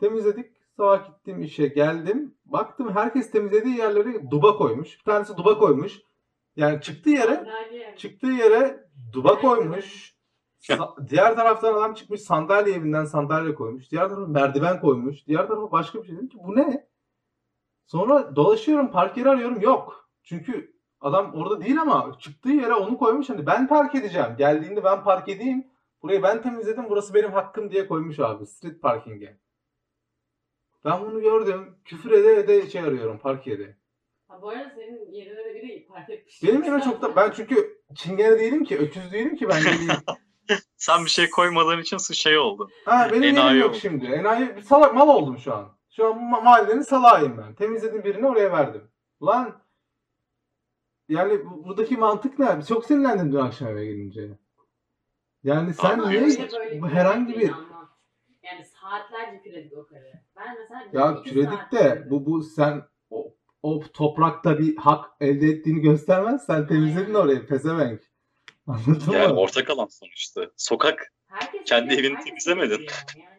Temizledik. Sabah gittim işe geldim. Baktım herkes temizlediği yerleri duba koymuş. Bir tanesi duba koymuş. Yani çıktığı yere çıktığı yere duba koymuş. Sa- diğer taraftan adam çıkmış sandalye evinden sandalye koymuş. Diğer tarafa merdiven koymuş. Diğer tarafa başka bir şey. Dedim ki bu ne? Sonra dolaşıyorum park yeri arıyorum yok. Çünkü adam orada değil ama çıktığı yere onu koymuş. Hani ben park edeceğim. Geldiğinde ben park edeyim. Burayı ben temizledim. Burası benim hakkım diye koymuş abi. Street parking'e. Ben bunu gördüm. Küfür ede ede şey arıyorum park yeri. Ha, bu arada senin yerine de biri park etmiş. Benim yerime çok da ben çünkü çingene değilim ki, öküz değilim ki ben. Sen bir şey koymadığın için şey oldu. Ha benim yerim Enayi yok oldun. şimdi. Enayi salak mal oldum şu an. Şu an ma- mahallenin salağıyım ben. Temizledim birini oraya verdim. Ulan yani bu- buradaki mantık ne? Çok sinirlendim dün akşam eve gelince. Yani sen Ama niye böyle herhangi bir. Yani saatlerce küredik o karı. Ben mesela ya küredik de bu bu sen o, o toprakta bir hak elde ettiğini göstermez. Sen temizledin orayı pezevenk. Anladın Yani mı? ortak alan sonuçta. Sokak Herkes kendi evini herkes temizlemedin. Yani.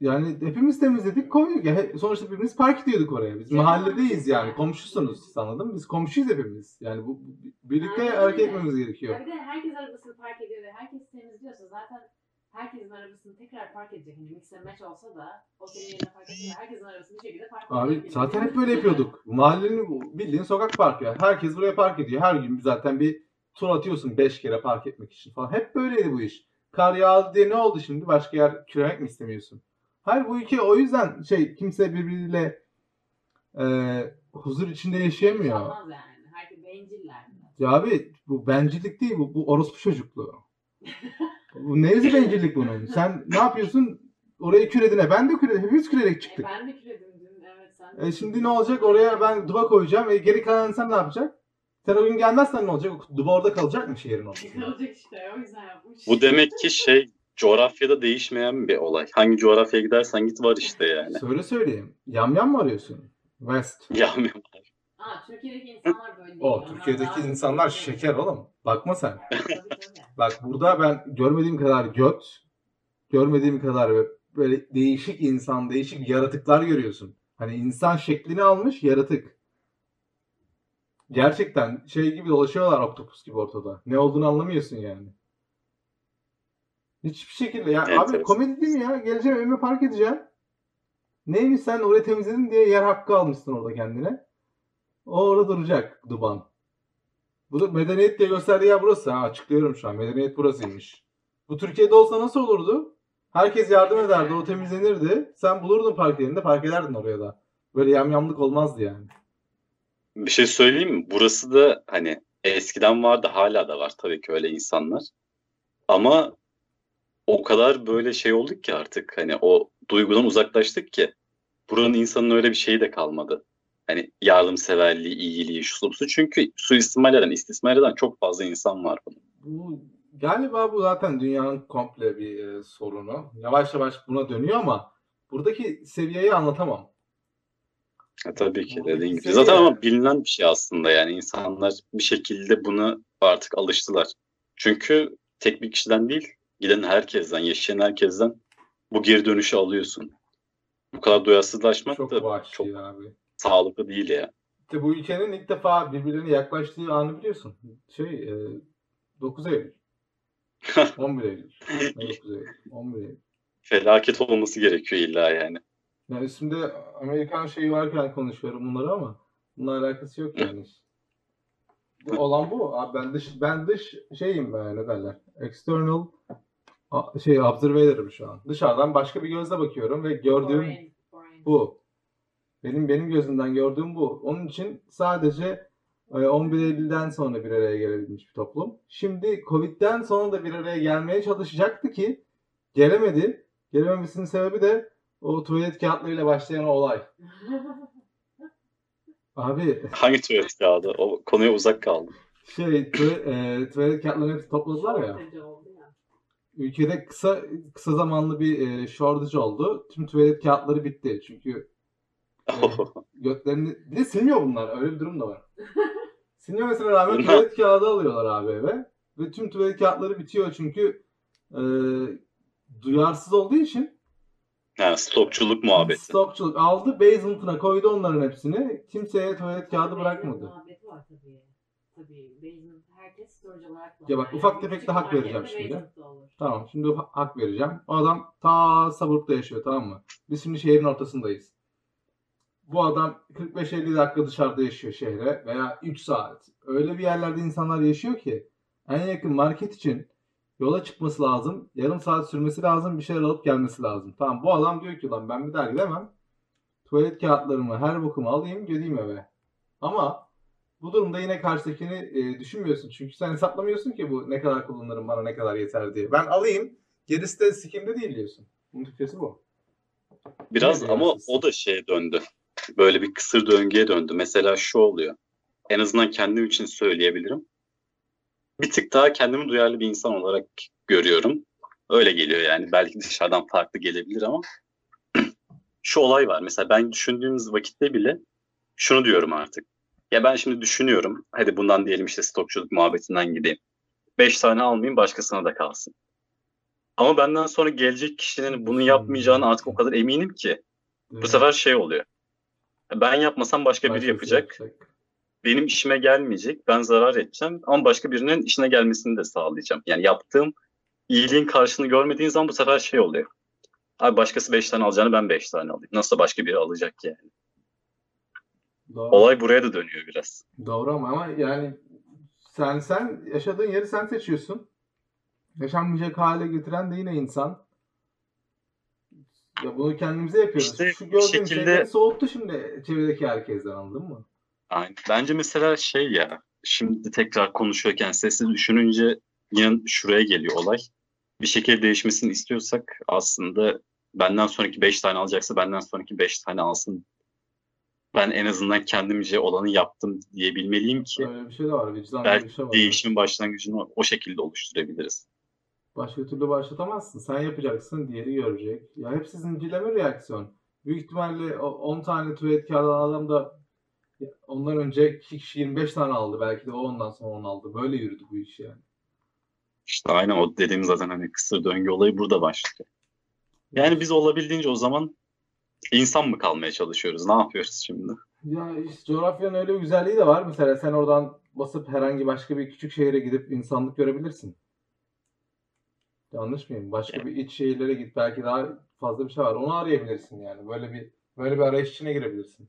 Yani hepimiz temizledik koyduk. Ya, he- sonuçta hepimiz park ediyorduk oraya. Biz mahalledeyiz yani. Komşusunuz siz anladın mı? Biz komşuyuz hepimiz. Yani bu bu- birlikte Aynen hareket öyle. etmemiz gerekiyor. Ya bir de herkes arabasını park ediyor ve herkes temizliyorsa zaten herkesin arabasını tekrar park edecek. Hani mix and match olsa da o senin yerine park etsin herkesin arabasını bir şekilde park Abi edecek. zaten hep böyle yapıyorduk. Mahallenin bildiğin sokak parkı. ya. Herkes buraya park ediyor. Her gün zaten bir tur atıyorsun 5 kere park etmek için falan. Hep böyleydi bu iş. Kar yağdı diye ne oldu şimdi? Başka yer kirayak mı istemiyorsun? Hayır bu ülke o yüzden şey kimse birbiriyle e, huzur içinde yaşayamıyor. Olmaz yani. Herkes benciller. Ya abi bu bencillik değil bu, bu orospu çocukluğu. bu neyse bencillik bunun? Sen ne yapıyorsun? Orayı küredine. Ben de küredim. Hepimiz kürerek E, çıktık. ben de küredim dün. Evet sen de. E şimdi ne olacak? Oraya ben duba koyacağım. E geri kalan insan ne yapacak? Sen o gün gelmezsen ne olacak? O Duba orada kalacak mı şehrin ortasında? Kalacak işte o yüzden yapmış. bu demek ki şey coğrafyada değişmeyen bir olay. Hangi coğrafyaya gidersen git var işte yani. Söyle söyleyeyim. Yamyam mı arıyorsun? West. Ya Aa, Türkiye'deki insanlar böyle değil. O Onlar Türkiye'deki daha- insanlar şeker oğlum. Bakma sen. Tabii, tabii. Bak burada ben görmediğim kadar göt, görmediğim kadar böyle değişik insan, değişik yaratıklar görüyorsun. Hani insan şeklini almış yaratık. Gerçekten şey gibi dolaşıyorlar oktopus gibi ortada. Ne olduğunu anlamıyorsun yani. Hiçbir şekilde ya abi Enteresan. komedi değil mi ya? Geleceğim evime park edeceğim. Neymiş sen orayı temizledin diye yer hakkı almışsın orada kendine. Orada duracak duban. Bu da medeniyet diye gösterdiği yer burası. Ha, açıklıyorum şu an. Medeniyet burasıymış. Bu Türkiye'de olsa nasıl olurdu? Herkes yardım ederdi, o temizlenirdi. Sen bulurdun park yerinde, park ederdin oraya da. Böyle yamyamlık olmazdı yani. Bir şey söyleyeyim mi? Burası da hani eskiden vardı hala da var tabii ki öyle insanlar. Ama o kadar böyle şey olduk ki artık hani o duygudan uzaklaştık ki buranın insanın öyle bir şeyi de kalmadı. Hani yardımseverliği, iyiliği, şu bu. Çünkü suistimal eden, istismar eden çok fazla insan var bunun. Bu galiba bu zaten dünyanın komple bir e, sorunu. Yavaş yavaş buna dönüyor ama buradaki seviyeyi anlatamam. Ha, tabii ki Buradaki dediğin gibi. seviye- Zaten ama bilinen bir şey aslında yani insanlar bir şekilde bunu artık alıştılar. Çünkü tek bir kişiden değil, giden herkesten, yaşayan herkesten bu geri dönüşü alıyorsun. Bu kadar duyarsızlaşmak Çok da çok abi. Sağlıklı değil ya. İşte bu ülkenin ilk defa birbirlerine yaklaştığı anı biliyorsun. Şey, e, 9 Eylül. 11 Eylül. Ne 9 Eylül. 11 Eylül. Felaket olması gerekiyor illa yani. Yani üstümde Amerikan şeyi varken konuşuyorum bunları ama bununla alakası yok yani. Bu olan bu. Abi ben dış ben dış şeyim ben ne derler? External şey observator'ım şu an. Dışarıdan başka bir gözle bakıyorum ve gördüğüm bu. Benim benim gözümden gördüğüm bu. Onun için sadece e, 11 Eylül'den sonra bir araya gelebilmiş bir toplum. Şimdi Covid'den sonra da bir araya gelmeye çalışacaktı ki gelemedi. Gelememesinin sebebi de o tuvalet kağıtlarıyla başlayan olay. Abi Hangi tuvalet kağıdı? O konuya uzak kaldım. şey tu- e, tuvalet kağıtlarını hepsi topladılar ya. Shortage oldu ya. Ülkede kısa kısa zamanlı bir e, shortage oldu. Tüm tuvalet kağıtları bitti. Çünkü götlerini bir de silmiyor bunlar. Öyle bir durum da var. Silmemesine rağmen tuvalet kağıdı alıyorlar abi eve. Ve tüm tuvalet kağıtları bitiyor çünkü e, duyarsız olduğu için Ha, stokçuluk muhabbeti. Stokçuluk aldı basement'ına koydu onların hepsini. Kimseye tuvalet kağıdı bırakmadı. Muhabbeti var tabii. Tabii. Basement herkes storage olarak Ya bak ufak Yani tefek de hak vereceğim şimdi. Tamam şimdi ha- hak vereceğim. O adam ta Suburb'da yaşıyor tamam mı? Biz şimdi şehrin ortasındayız. Bu adam 45-50 dakika dışarıda yaşıyor şehre veya 3 saat. Öyle bir yerlerde insanlar yaşıyor ki en yakın market için yola çıkması lazım. Yarım saat sürmesi lazım. Bir şeyler alıp gelmesi lazım. Tamam bu adam diyor ki lan ben bir daha gidemem. Tuvalet kağıtlarımı her bokumu alayım gideyim eve. Ama bu durumda yine karşıdakini e, düşünmüyorsun. Çünkü sen hesaplamıyorsun ki bu ne kadar kullanırım bana ne kadar yeter diye. Ben alayım gerisi de sikimde değil diyorsun. Bunun Türkçesi bu. Biraz ama o da şeye döndü. Böyle bir kısır döngüye döndü. Mesela şu oluyor. En azından kendim için söyleyebilirim. Bir tık daha kendimi duyarlı bir insan olarak görüyorum. Öyle geliyor yani. Belki dışarıdan farklı gelebilir ama şu olay var. Mesela ben düşündüğümüz vakitte bile şunu diyorum artık. Ya ben şimdi düşünüyorum. Hadi bundan diyelim işte stokçuluk muhabbetinden gideyim. Beş tane almayayım başkasına da kalsın. Ama benden sonra gelecek kişinin bunu yapmayacağını artık o kadar eminim ki. Bu sefer şey oluyor. Ben yapmasam başka biri yapacak. Benim işime gelmeyecek. Ben zarar edeceğim. Ama başka birinin işine gelmesini de sağlayacağım. Yani yaptığım iyiliğin karşılığını görmediğin zaman bu sefer şey oluyor. Abi başkası 5 tane alacağını ben 5 tane alayım. Nasıl başka biri alacak ki yani? Doğru. Olay buraya da dönüyor biraz. Doğru ama, ama yani sen sen yaşadığın yeri sen seçiyorsun. Yaşanmayacak hale getiren de yine insan. Ya bunu kendimize yapıyoruz. İşte Şu gördüğüm şekilde- şeyleri soğuttu şimdi çevredeki herkesten anladın mı? Aynen. Bence mesela şey ya, şimdi tekrar konuşuyorken sessiz düşününce yine şuraya geliyor olay. Bir şekilde değişmesini istiyorsak aslında benden sonraki 5 tane alacaksa benden sonraki 5 tane alsın. Ben en azından kendimce olanı yaptım diyebilmeliyim ki Öyle bir şey de var. Vicdan belki bir şey var. değişimin başlangıcını o şekilde oluşturabiliriz. Başka türlü başlatamazsın. Sen yapacaksın, diğeri görecek. Ya hepsi zincirleme reaksiyon. Büyük ihtimalle o 10 tane tuvalet kağıdı adam da ondan önce kişi 25 tane aldı. Belki de o ondan sonra 10 aldı. Böyle yürüdü bu iş yani. İşte aynen o dediğim zaten hani kısır döngü olayı burada başlıyor. Yani biz olabildiğince o zaman insan mı kalmaya çalışıyoruz? Ne yapıyoruz şimdi? Ya işte coğrafyanın öyle güzelliği de var. Mesela sen oradan basıp herhangi başka bir küçük şehre gidip insanlık görebilirsin. Yanlış mıyım? Başka bir iç şehirlere git. Belki daha fazla bir şey var. Onu arayabilirsin yani. Böyle bir böyle bir arayış içine girebilirsin.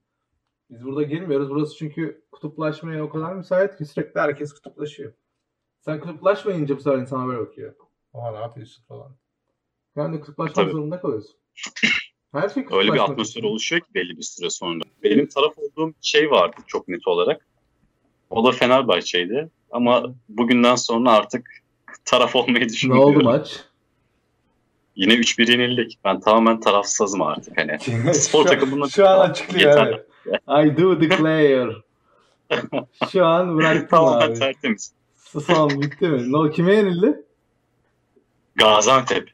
Biz burada girmiyoruz. Burası çünkü kutuplaşmaya o kadar müsait ki sürekli herkes kutuplaşıyor. Sen kutuplaşmayınca bu sefer insana böyle bakıyor. Oha ne yapıyorsun falan. Yani kutuplaşmak Tabii. zorunda kalıyorsun. Her şey Öyle bir atmosfer oluşuyor ki belli bir süre sonra. Benim taraf olduğum şey vardı çok net olarak. O da Fenerbahçe'ydi. Ama bugünden sonra artık taraf olmayı Ne düşünmüyorum. oldu maç? Yine 3-1 yenildik. Ben tamamen tarafsızım artık. Hani spor Şu- takımının Şu an açıklıyor evet. I do declare. Şu an bıraktım tamamen abi. tertemiz. Son bitti mi? No, kime yenildi? Gaziantep.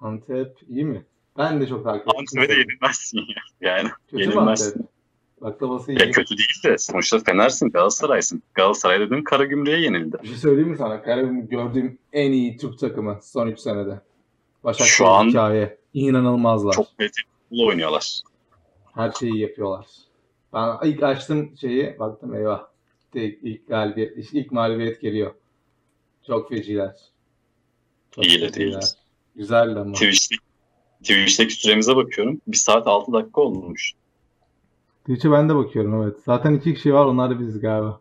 Antep iyi mi? Ben de çok takip ettim. Antep'e de yenilmezsin ya. Yani Kötü yenilmezsin. Antep? Baklavası iyi. Ya kötü değil de sonuçta Fener'sin, Galatasaray'sın. Galatasaray dediğin Karagümrük'e yenildi. Bir şey söyleyeyim mi sana? Karabük'ün gördüğüm en iyi Türk takımı son 3 senede. Başakşehir Şu an- hikaye. İnanılmazlar. Çok futbol oynuyorlar. Her şeyi yapıyorlar. Ben ilk açtım şeyi baktım eyvah. İlk, ilk galibiyet, ilk mağlubiyet geliyor. Çok feciler. Çok İyi de değiliz. Güzel ama. Twitch'teki, Twitch'teki süremize bakıyorum. 1 saat 6 dakika olmuş. Twitch'e ben de bakıyorum evet. Zaten iki kişi var onlar da biziz galiba.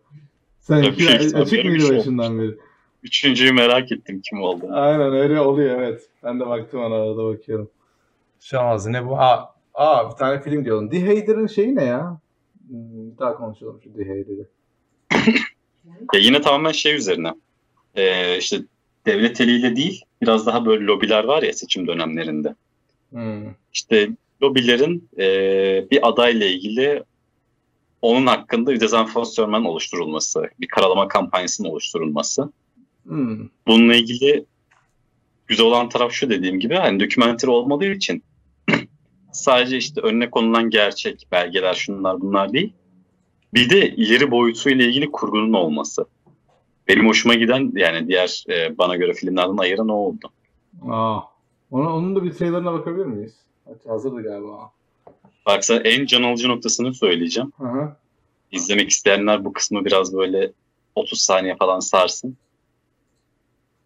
Sen iki, ihtimal açık mıydı başından beri? Üçüncüyü merak ettim kim oldu. Aynen öyle oluyor evet. Ben de baktım ona arada bakıyorum. Şu an ne bu? Aa, aa bir tane film diyordun. The Hater'ın şeyi ne ya? Hmm, Bir daha konuşalım şu The Hater'ı. Ya yine tamamen şey üzerine. Ee, işte devlet eliyle değil, biraz daha böyle lobiler var ya seçim dönemlerinde. Hmm. İşte lobilerin e, bir adayla ilgili onun hakkında bir dezenformasyon oluşturulması, bir karalama kampanyasının oluşturulması. Hmm. Bununla ilgili güzel olan taraf şu dediğim gibi hani dokümenter olmadığı için sadece işte önüne konulan gerçek belgeler şunlar bunlar değil. Bir de ileri boyutuyla ilgili kurgunun olması. Benim hoşuma giden yani diğer e, bana göre filmlerden ayıran o oldu. Aa. Ona, onun da bir trailerına bakabilir miyiz? Hazırdı galiba. Bak sana en can alıcı noktasını söyleyeceğim. Hı hı. İzlemek isteyenler bu kısmı biraz böyle 30 saniye falan sarsın.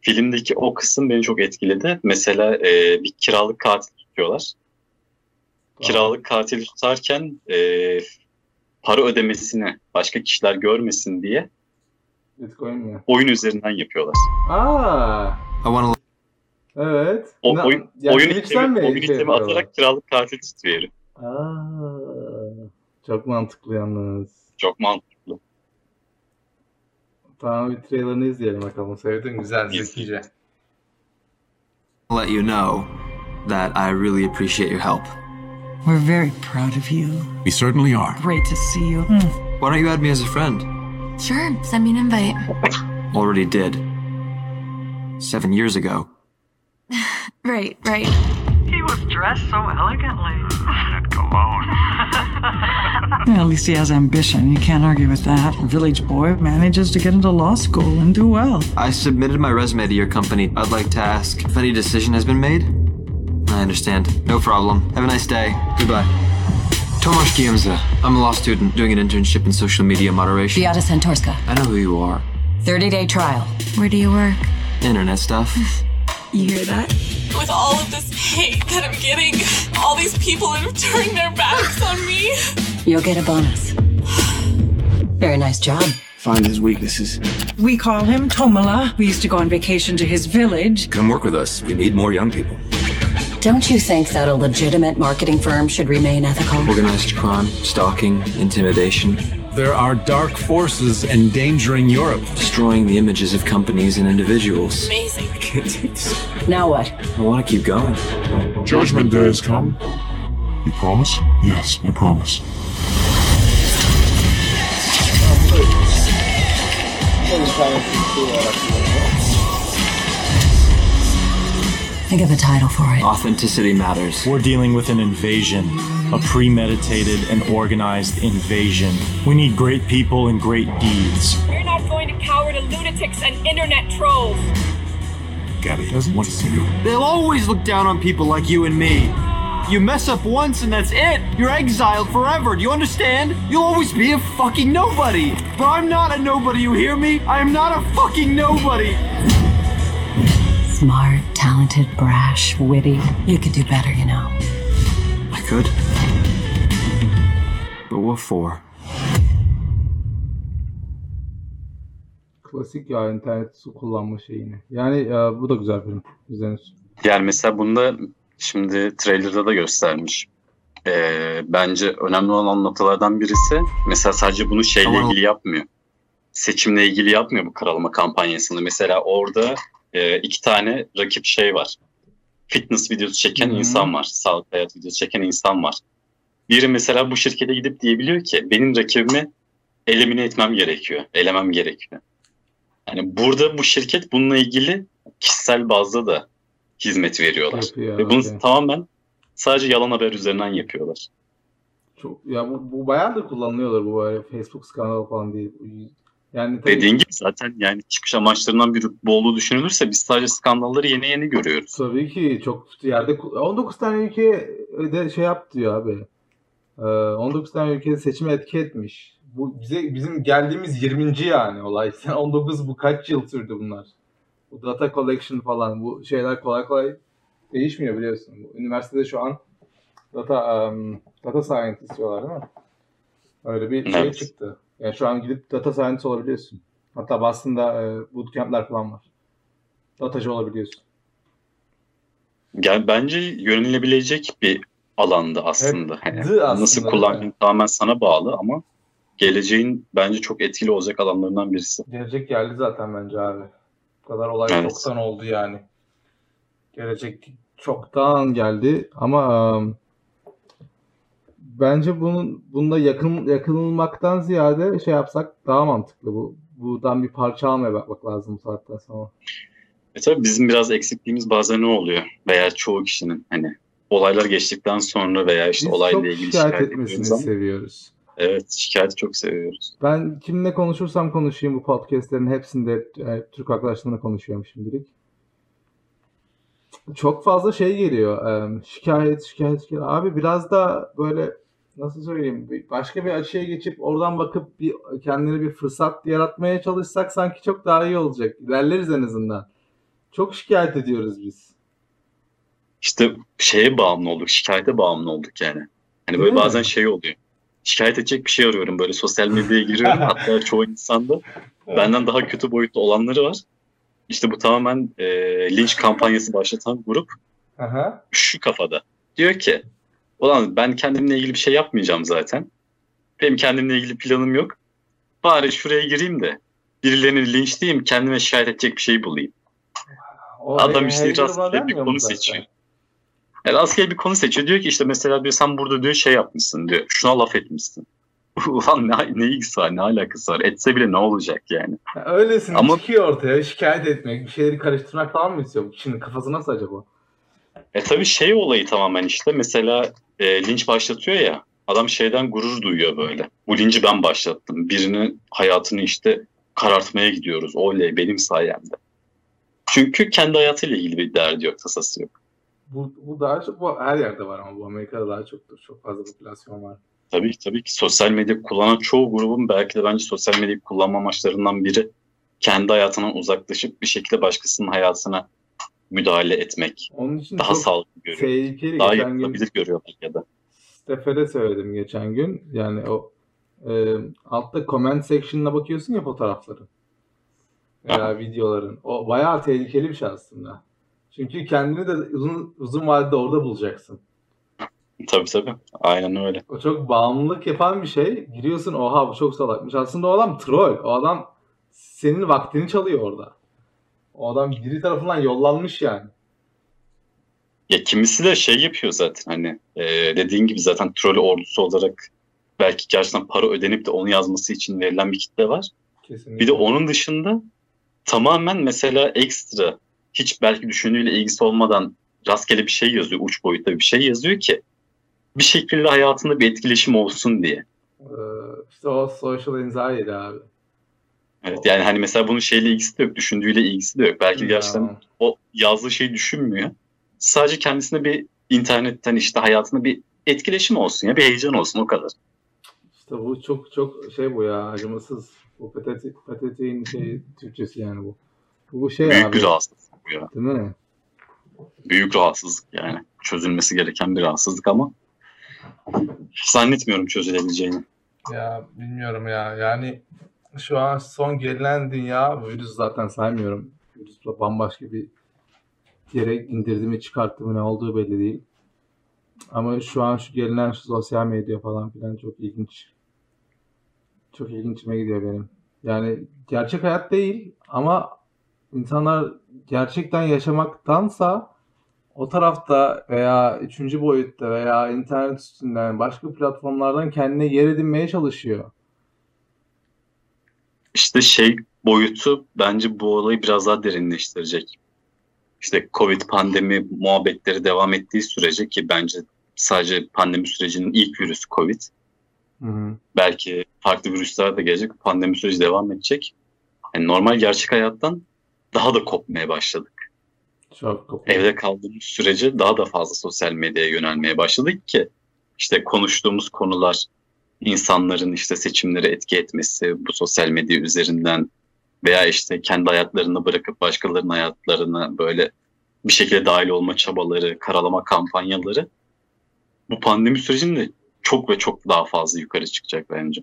Filmdeki o kısım beni çok etkiledi. Mesela e, bir kiralık katil tutuyorlar. Kiralık katil tutarken e, para ödemesini başka kişiler görmesin diye Bitcoin mi? oyun üzerinden yapıyorlar. Aa. Evet. O Ne- oyun, yani oyun itemi, mi oyun şey atarak kiralık katil herif. Aa. Çok mantıklı yalnız. Çok mantıklı. Tamam bir trailerını izleyelim bakalım. Sevdim güzel zekice. let you know that I really appreciate your help. We're very proud of you. We certainly are. Great to see you. Why don't you add me as a friend? Sure, send me an invite. Already did. Seven years ago. Right, right. He was dressed so elegantly. That cologne. at least he has ambition. You can't argue with that. A Village boy manages to get into law school and do well. I submitted my resume to your company. I'd like to ask if any decision has been made. I understand. No problem. Have a nice day. Goodbye. Tomasz Giemza. I'm a law student doing an internship in social media moderation. Beata Santorska. I know who you are. 30 day trial. Where do you work? Internet stuff. You hear that? With all of this hate that I'm getting, all these people that have turned their backs on me. You'll get a bonus. Very nice job. Find his weaknesses. We call him Tomala. We used to go on vacation to his village. Come work with us. We need more young people. Don't you think that a legitimate marketing firm should remain ethical? Organized crime, stalking, intimidation. There are dark forces endangering Europe. Destroying the images of companies and individuals. Amazing. I can't take this. Now what? I want to keep going. Judgment Day has come. You promise? Yes, I promise. Think of a title for it. Authenticity matters. We're dealing with an invasion, a premeditated and organized invasion. We need great people and great deeds. We're not going to cower to lunatics and internet trolls. Gabby doesn't want to see you. They'll always look down on people like you and me. You mess up once and that's it. You're exiled forever. Do you understand? You'll always be a fucking nobody. But I'm not a nobody, you hear me? I am not a fucking nobody. Smart, talented, brash, witty. You could do better, you know. I could. But what for? Klasik ya internet su kullanma şeyini. Yani e, bu da güzel film. İzlenir. Yani mesela bunda şimdi trailer'da da göstermiş. Ee, bence önemli olan noktalardan birisi mesela sadece bunu şeyle Tamam. ilgili yapmıyor. Seçimle ilgili yapmıyor bu karalama kampanyasını. Mesela orada e, iki tane rakip şey var. Fitness videosu çeken hı. insan var. Sağlık hayat videosu çeken insan var. Biri mesela bu şirkete gidip diyebiliyor ki benim rakibimi elimine etmem gerekiyor. Elemem gerekiyor. Yani burada bu şirket bununla ilgili kişisel bazda da hizmet veriyorlar. Yapıyor, Ve bunu evet. tamamen sadece yalan haber üzerinden yapıyorlar. Çok, ya bu, bu bayağıdır kullanılıyorlar bu böyle Facebook skandalı falan değil. Yani tabii, Dediğin gibi zaten yani çıkış amaçlarından biri bu olduğu düşünülürse biz sadece skandalları yeni yeni görüyoruz. tabii ki çok yerde 19 tane ülke de şey yaptı diyor abi. Ee, 19 tane ülke seçime etki etmiş. Bu bize bizim geldiğimiz 20. yani olay. Sen 19 bu kaç yıl sürdü bunlar? Bu data collection falan bu şeyler kolay kolay değişmiyor biliyorsun. Üniversitede şu an data um, data scientist diyorlar değil mi? Öyle bir şey Evet. çıktı. Yani şu an gidip data scientist olabiliyorsun. Hatta Boston'da e, bootcamp'ler falan var. Datacı olabiliyorsun. Yani bence yönelebilecek bir alanda aslında. Hani Hepti aslında, nasıl kullandığın mi? tamamen sana bağlı ama geleceğin bence çok etkili olacak alanlarından birisi. Gelecek geldi zaten bence abi. Bu kadar olay Evet. çoktan oldu yani. Gelecek çoktan geldi ama um, bence bunun bunda yakın yakınılmaktan ziyade şey yapsak daha mantıklı bu. Buradan bir parça almaya bakmak lazım bu saatten sonra. E tabii bizim biraz eksikliğimiz bazen ne oluyor? Veya çoğu kişinin hani olaylar geçtikten sonra veya işte Biz olayla ilgili şikayet şikayet etmesini ama seviyoruz. evet şikayeti çok seviyoruz. Ben kimle konuşursam konuşayım bu podcastlerin hepsinde e, Türk arkadaşlarımla konuşuyorum şimdilik. çok fazla şey geliyor. Em, şikayet, şikayet, şikayet. Abi biraz da böyle nasıl söyleyeyim başka bir açıya geçip oradan bakıp bir kendine bir fırsat yaratmaya çalışsak sanki çok daha iyi olacak. İlerleriz en azından. Çok şikayet ediyoruz biz. İşte şeye bağımlı olduk, şikayete bağımlı olduk yani. Hani Değil böyle mi? bazen şey oluyor. Şikayet edecek bir şey arıyorum böyle sosyal medyaya giriyorum. Hatta çoğu insanda benden daha kötü boyutta olanları var. İşte bu tamamen e, linç kampanyası başlatan grup Aha. şu kafada. Diyor ki ulan ben kendimle ilgili bir şey yapmayacağım zaten. Benim kendimle ilgili planım yok. Bari şuraya gireyim de birilerini linçleyeyim kendime şikayet edecek bir şey bulayım. O Adam işte rastgele bir konu zaten? seçiyor. Yani rastgele bir konu seçiyor. Diyor ki işte mesela diyor sen burada diyor şey yapmışsın diyor. Şuna laf etmişsin. Ulan ne, ne ilgisi var ne alakası var. Etse bile ne olacak yani. Ya Öylesin Ama- çıkıyor ortaya şikayet etmek, bir şeyleri karıştırmak falan mı istiyor? Şimdi kafası nasıl acaba? E tabii şey olayı tamamen işte mesela e, linç başlatıyor ya adam şeyden gurur duyuyor böyle. Bu linci ben başlattım. Birinin hayatını işte karartmaya gidiyoruz. Oley benim sayemde. Çünkü kendi hayatıyla ilgili bir derdi yok, tasası yok. Bu, bu daha çok bu her yerde var ama bu Amerika'da daha çoktur. Çok fazla popülasyon var. Tabii tabii ki sosyal medya kullanan çoğu grubun belki de bence sosyal medyayı kullanma amaçlarından biri kendi hayatından uzaklaşıp bir şekilde başkasının hayatına müdahale etmek. Onun için Daha sağlıklı görüyor. Daha Geçen gün yapılabilir görüyorlar ya da. Stefel'e söyledim geçen gün. Yani o e, altta comment section'ına bakıyorsun ya fotoğrafların. Veya videoların. O bayağı tehlikeli bir şey aslında. Çünkü kendini de uzun uzun vadede orada bulacaksın. Tabii tabii. Aynen öyle. O çok bağımlılık yapan bir şey. Giriyorsun oha bu çok salakmış. Aslında o adam troll. O adam senin vaktini çalıyor orada. O adam biri tarafından yollanmış yani. Ya kimisi de şey yapıyor zaten hani e, dediğin gibi zaten troll ordusu olarak belki gerçekten para ödenip de onu yazması için verilen bir kitle var. Kesinlikle. Bir de onun dışında tamamen mesela ekstra hiç belki düşündüğüyle ilgisi olmadan rastgele bir şey yazıyor, uç boyutta bir şey yazıyor ki bir şekilde hayatında bir etkileşim olsun diye. Ee, işte o social anxiety abi. Evet yani hani mesela bunun şeyle ilgisi de yok, düşündüğüyle ilgisi de yok. Belki Ya. gerçekten o yazdığı şeyi düşünmüyor. Sadece kendisine bir internetten işte hayatında bir etkileşim olsun ya bir heyecan olsun o kadar. İşte bu çok çok şey bu ya acımasız. Bu pateti, patetiğin şey Türkçesi yani bu. Bu şey Büyük abi. bir rahatsızlık bu ya. Değil mi? Büyük rahatsızlık yani. Çözülmesi gereken bir rahatsızlık ama zannetmiyorum çözülebileceğini. Ya bilmiyorum ya. Yani şu an son gelinen dünya virüs zaten saymıyorum. Virüsle bambaşka bir yere indirdi mi ne olduğu belli değil. Ama şu an şu gelinen şu sosyal medya falan filan çok ilginç. Çok ilginçime gidiyor benim. Yani gerçek hayat değil ama insanlar gerçekten yaşamaktansa o tarafta veya üçüncü boyutta veya internet üstünden başka platformlardan kendine yer edinmeye çalışıyor. İşte şey boyutu bence bu olayı biraz daha derinleştirecek. İşte Covid pandemi muhabbetleri devam ettiği sürece ki bence sadece pandemi sürecinin ilk virüsü Covid. Hı hı. Belki farklı virüsler de gelecek. Pandemi süreci devam edecek. Yani normal gerçek hayattan daha da kopmaya başladık. Çok kopuyor. Evde kaldığımız sürece daha da fazla sosyal medyaya yönelmeye başladık ki işte konuştuğumuz konular insanların işte seçimleri etki etmesi bu sosyal medya üzerinden veya işte kendi hayatlarını bırakıp başkalarının hayatlarına böyle bir şekilde dahil olma çabaları, karalama kampanyaları bu pandemi sürecinde çok ve çok daha fazla yukarı çıkacak bence.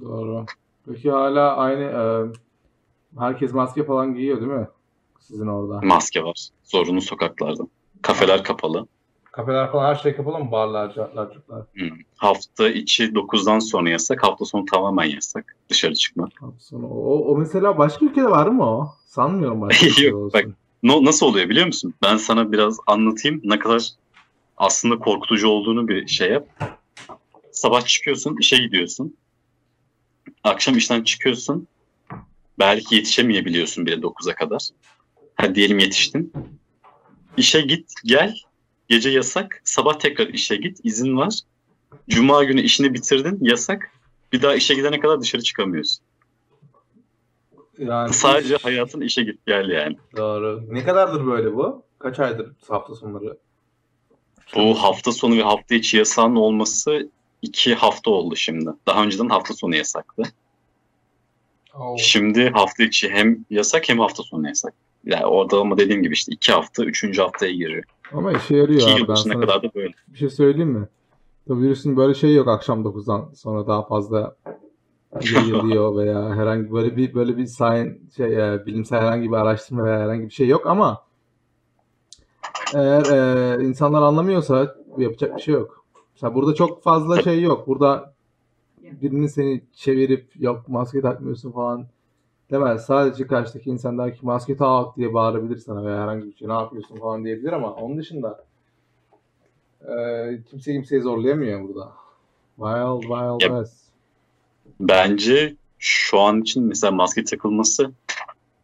Doğru. Peki hala aynı e, herkes maske falan giyiyor değil mi? Sizin orada. Maske var. Zorunlu sokaklarda. Kafeler kapalı. Kafeler falan her şey kapalı mı? Barlar, cartlar, curtlar. Hmm. Hafta içi 9'dan sonra yasak. Hafta sonu tamamen yasak. Dışarı çıkma. Sonra o, o mesela başka ülkede var mı o? Sanmıyorum başka Yok olsun. bak no, nasıl oluyor biliyor musun? Ben sana biraz anlatayım ne kadar aslında korkutucu olduğunu bir şey yap. Sabah çıkıyorsun, işe gidiyorsun. Akşam işten çıkıyorsun. Belki yetişemeyebiliyorsun bile 9'a kadar. Hadi diyelim yetiştin. İşe git, gel. Gece yasak. Sabah tekrar işe git. izin var. Cuma günü işini bitirdin. Yasak. Bir daha işe gidene kadar dışarı çıkamıyorsun. Yani Sadece hayatın işe git gel yani. Doğru. Ne kadardır böyle bu? Kaç aydır hafta sonları? Bu hafta sonu ve hafta içi yasağın olması iki hafta oldu şimdi. Daha önceden hafta sonu yasaktı. Oo. Şimdi hafta içi hem yasak hem hafta sonu yasak. Yani orada ama dediğim gibi işte iki hafta, üçüncü haftaya giriyor. Ama işe yarıyor İki abi. Ben sana kadar da böyle. bir şey söyleyeyim mi? Tabii virüsün böyle şey yok akşam 9'dan sonra daha fazla yayılıyor veya herhangi böyle bir böyle bir science şey e, bilimsel herhangi bir araştırma veya herhangi bir şey yok ama eğer e, insanlar anlamıyorsa yapacak bir şey yok. Mesela burada çok fazla şey yok. Burada birinin seni çevirip yok maske takmıyorsun falan demez. Sadece karşıdaki insan der ki maske tak diye bağırabilir sana veya herhangi bir şey ne yapıyorsun falan diyebilir ama onun dışında e, kimse kimseyi zorlayamıyor burada. Wild Wild Ya- West. Bence şu an için mesela maske takılması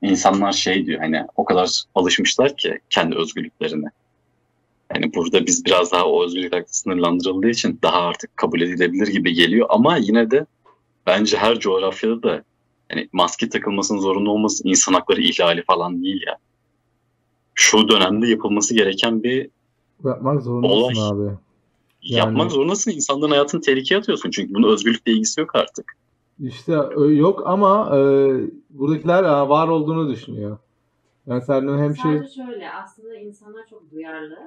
insanlar şey diyor hani o kadar alışmışlar ki kendi özgürlüklerine. Yani burada biz biraz daha o özgürlükler sınırlandırıldığı için daha artık kabul edilebilir gibi geliyor ama yine de bence her coğrafyada da yani maske takılmasının zorunlu olması insan hakları ihlali falan değil ya. Şu dönemde yapılması gereken bir Yapmak zorundasın Olay. abi. yapmak zorundasın. İnsanların hayatını tehlikeye atıyorsun çünkü bunun özgürlükle ilgisi yok artık. İşte ö- yok ama e, buradakiler e, var olduğunu düşünüyor. Yani sen hem şey Sadece şöyle aslında insanlar çok duyarlı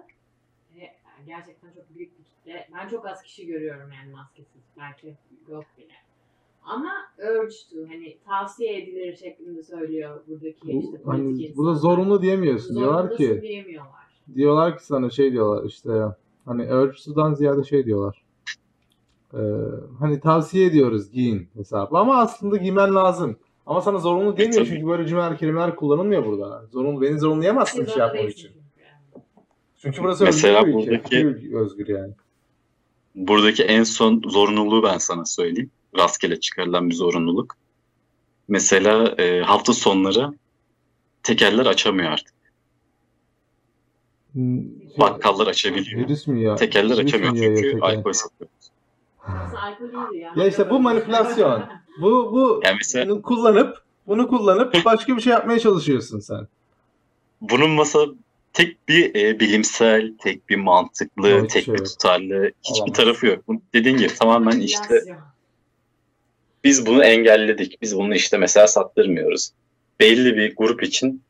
ve gerçekten çok büyük bir kitle. Ben çok az kişi görüyorum yani maskesiz. Belki yok bile. Ama urge to hani tavsiye edilir şeklinde söylüyor buradaki bu, işte politik hani insanlar. burada zorunlu diyemiyorsun. Diyorlar Zorundasın ki diyemiyorlar. diyorlar ki sana şey diyorlar işte hani urge to'dan ziyade şey diyorlar. E, hani tavsiye ediyoruz giyin hesabı ama aslında giymen lazım. Ama sana zorunlu demiyor tabii. çünkü böyle cümleler kelimeler kullanılmıyor burada. Zorunlu beni zorunlayamazsın bir şey değilsin için. çünkü. Burası Mesela özgür ülke. buradaki- Özgür, özgür yani. Buradaki en son zorunluluğu ben sana söyleyeyim. Rastgele çıkarılan bir zorunluluk. Mesela e, hafta sonları tekerler açamıyor artık. Şey, Bakkallar açabiliyor. virüs mü ya? Tekerler Virüs açamıyor yayıyor çünkü teker? alkol satıyor. Aslında alkol değil ya. Ya işte bu manipülasyon. Bu bu Yani mesela bunu kullanıp bunu kullanıp başka bir şey yapmaya çalışıyorsun sen. bunun masa tek bir e, bilimsel, tek bir mantıklı, hiç tek şey bir tutarlı hiçbir Olamaz. tarafı yok. Bu dediğin gibi tamamen işte. Biz bunu engelledik. Biz bunu işte mesela sattırmıyoruz. Belli bir grup için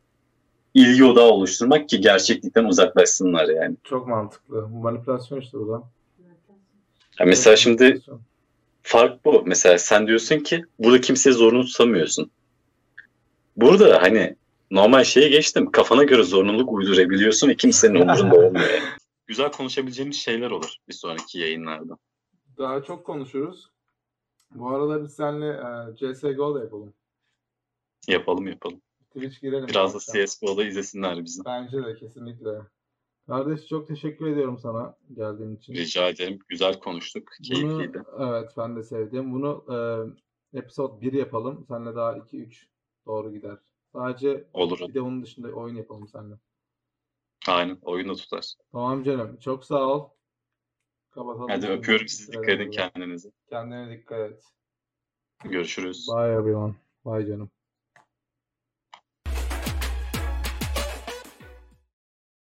ilgi odağı oluşturmak ki gerçeklikten uzaklaşsınlar yani. Çok mantıklı. Manipülasyon işte bu da. Ya mesela şimdi fark bu. Mesela sen diyorsun ki burada kimseye zorunlu tutamıyorsun. Burada hani normal şeye geçtim. Kafana göre zorunluluk uydurabiliyorsun ve kimsenin umurunda olmuyor. Güzel konuşabileceğimiz şeyler olur bir sonraki yayınlarda. Daha çok konuşuruz. Bu arada biz seninle e, CSGO da yapalım. Yapalım yapalım. Twitch girelim. Biraz da akşam. CSGO'da izlesinler bizi. Bence de kesinlikle. Kardeş çok teşekkür ediyorum sana geldiğin için. Rica ederim. Güzel konuştuk. Bunu, Keyifliydi. evet ben de sevdim. Bunu e, episode 1 yapalım. Seninle daha 2-3 doğru gider. Sadece Olur. bir de onun dışında oyun yapalım seninle. Aynen. Oyunu tutar. Tamam canım. Çok sağ ol. Kapatalım. Hadi öpüyorum sizi. Dikkat edin kendinize. Kendine dikkat et. Görüşürüz. Bye everyone. Bye canım.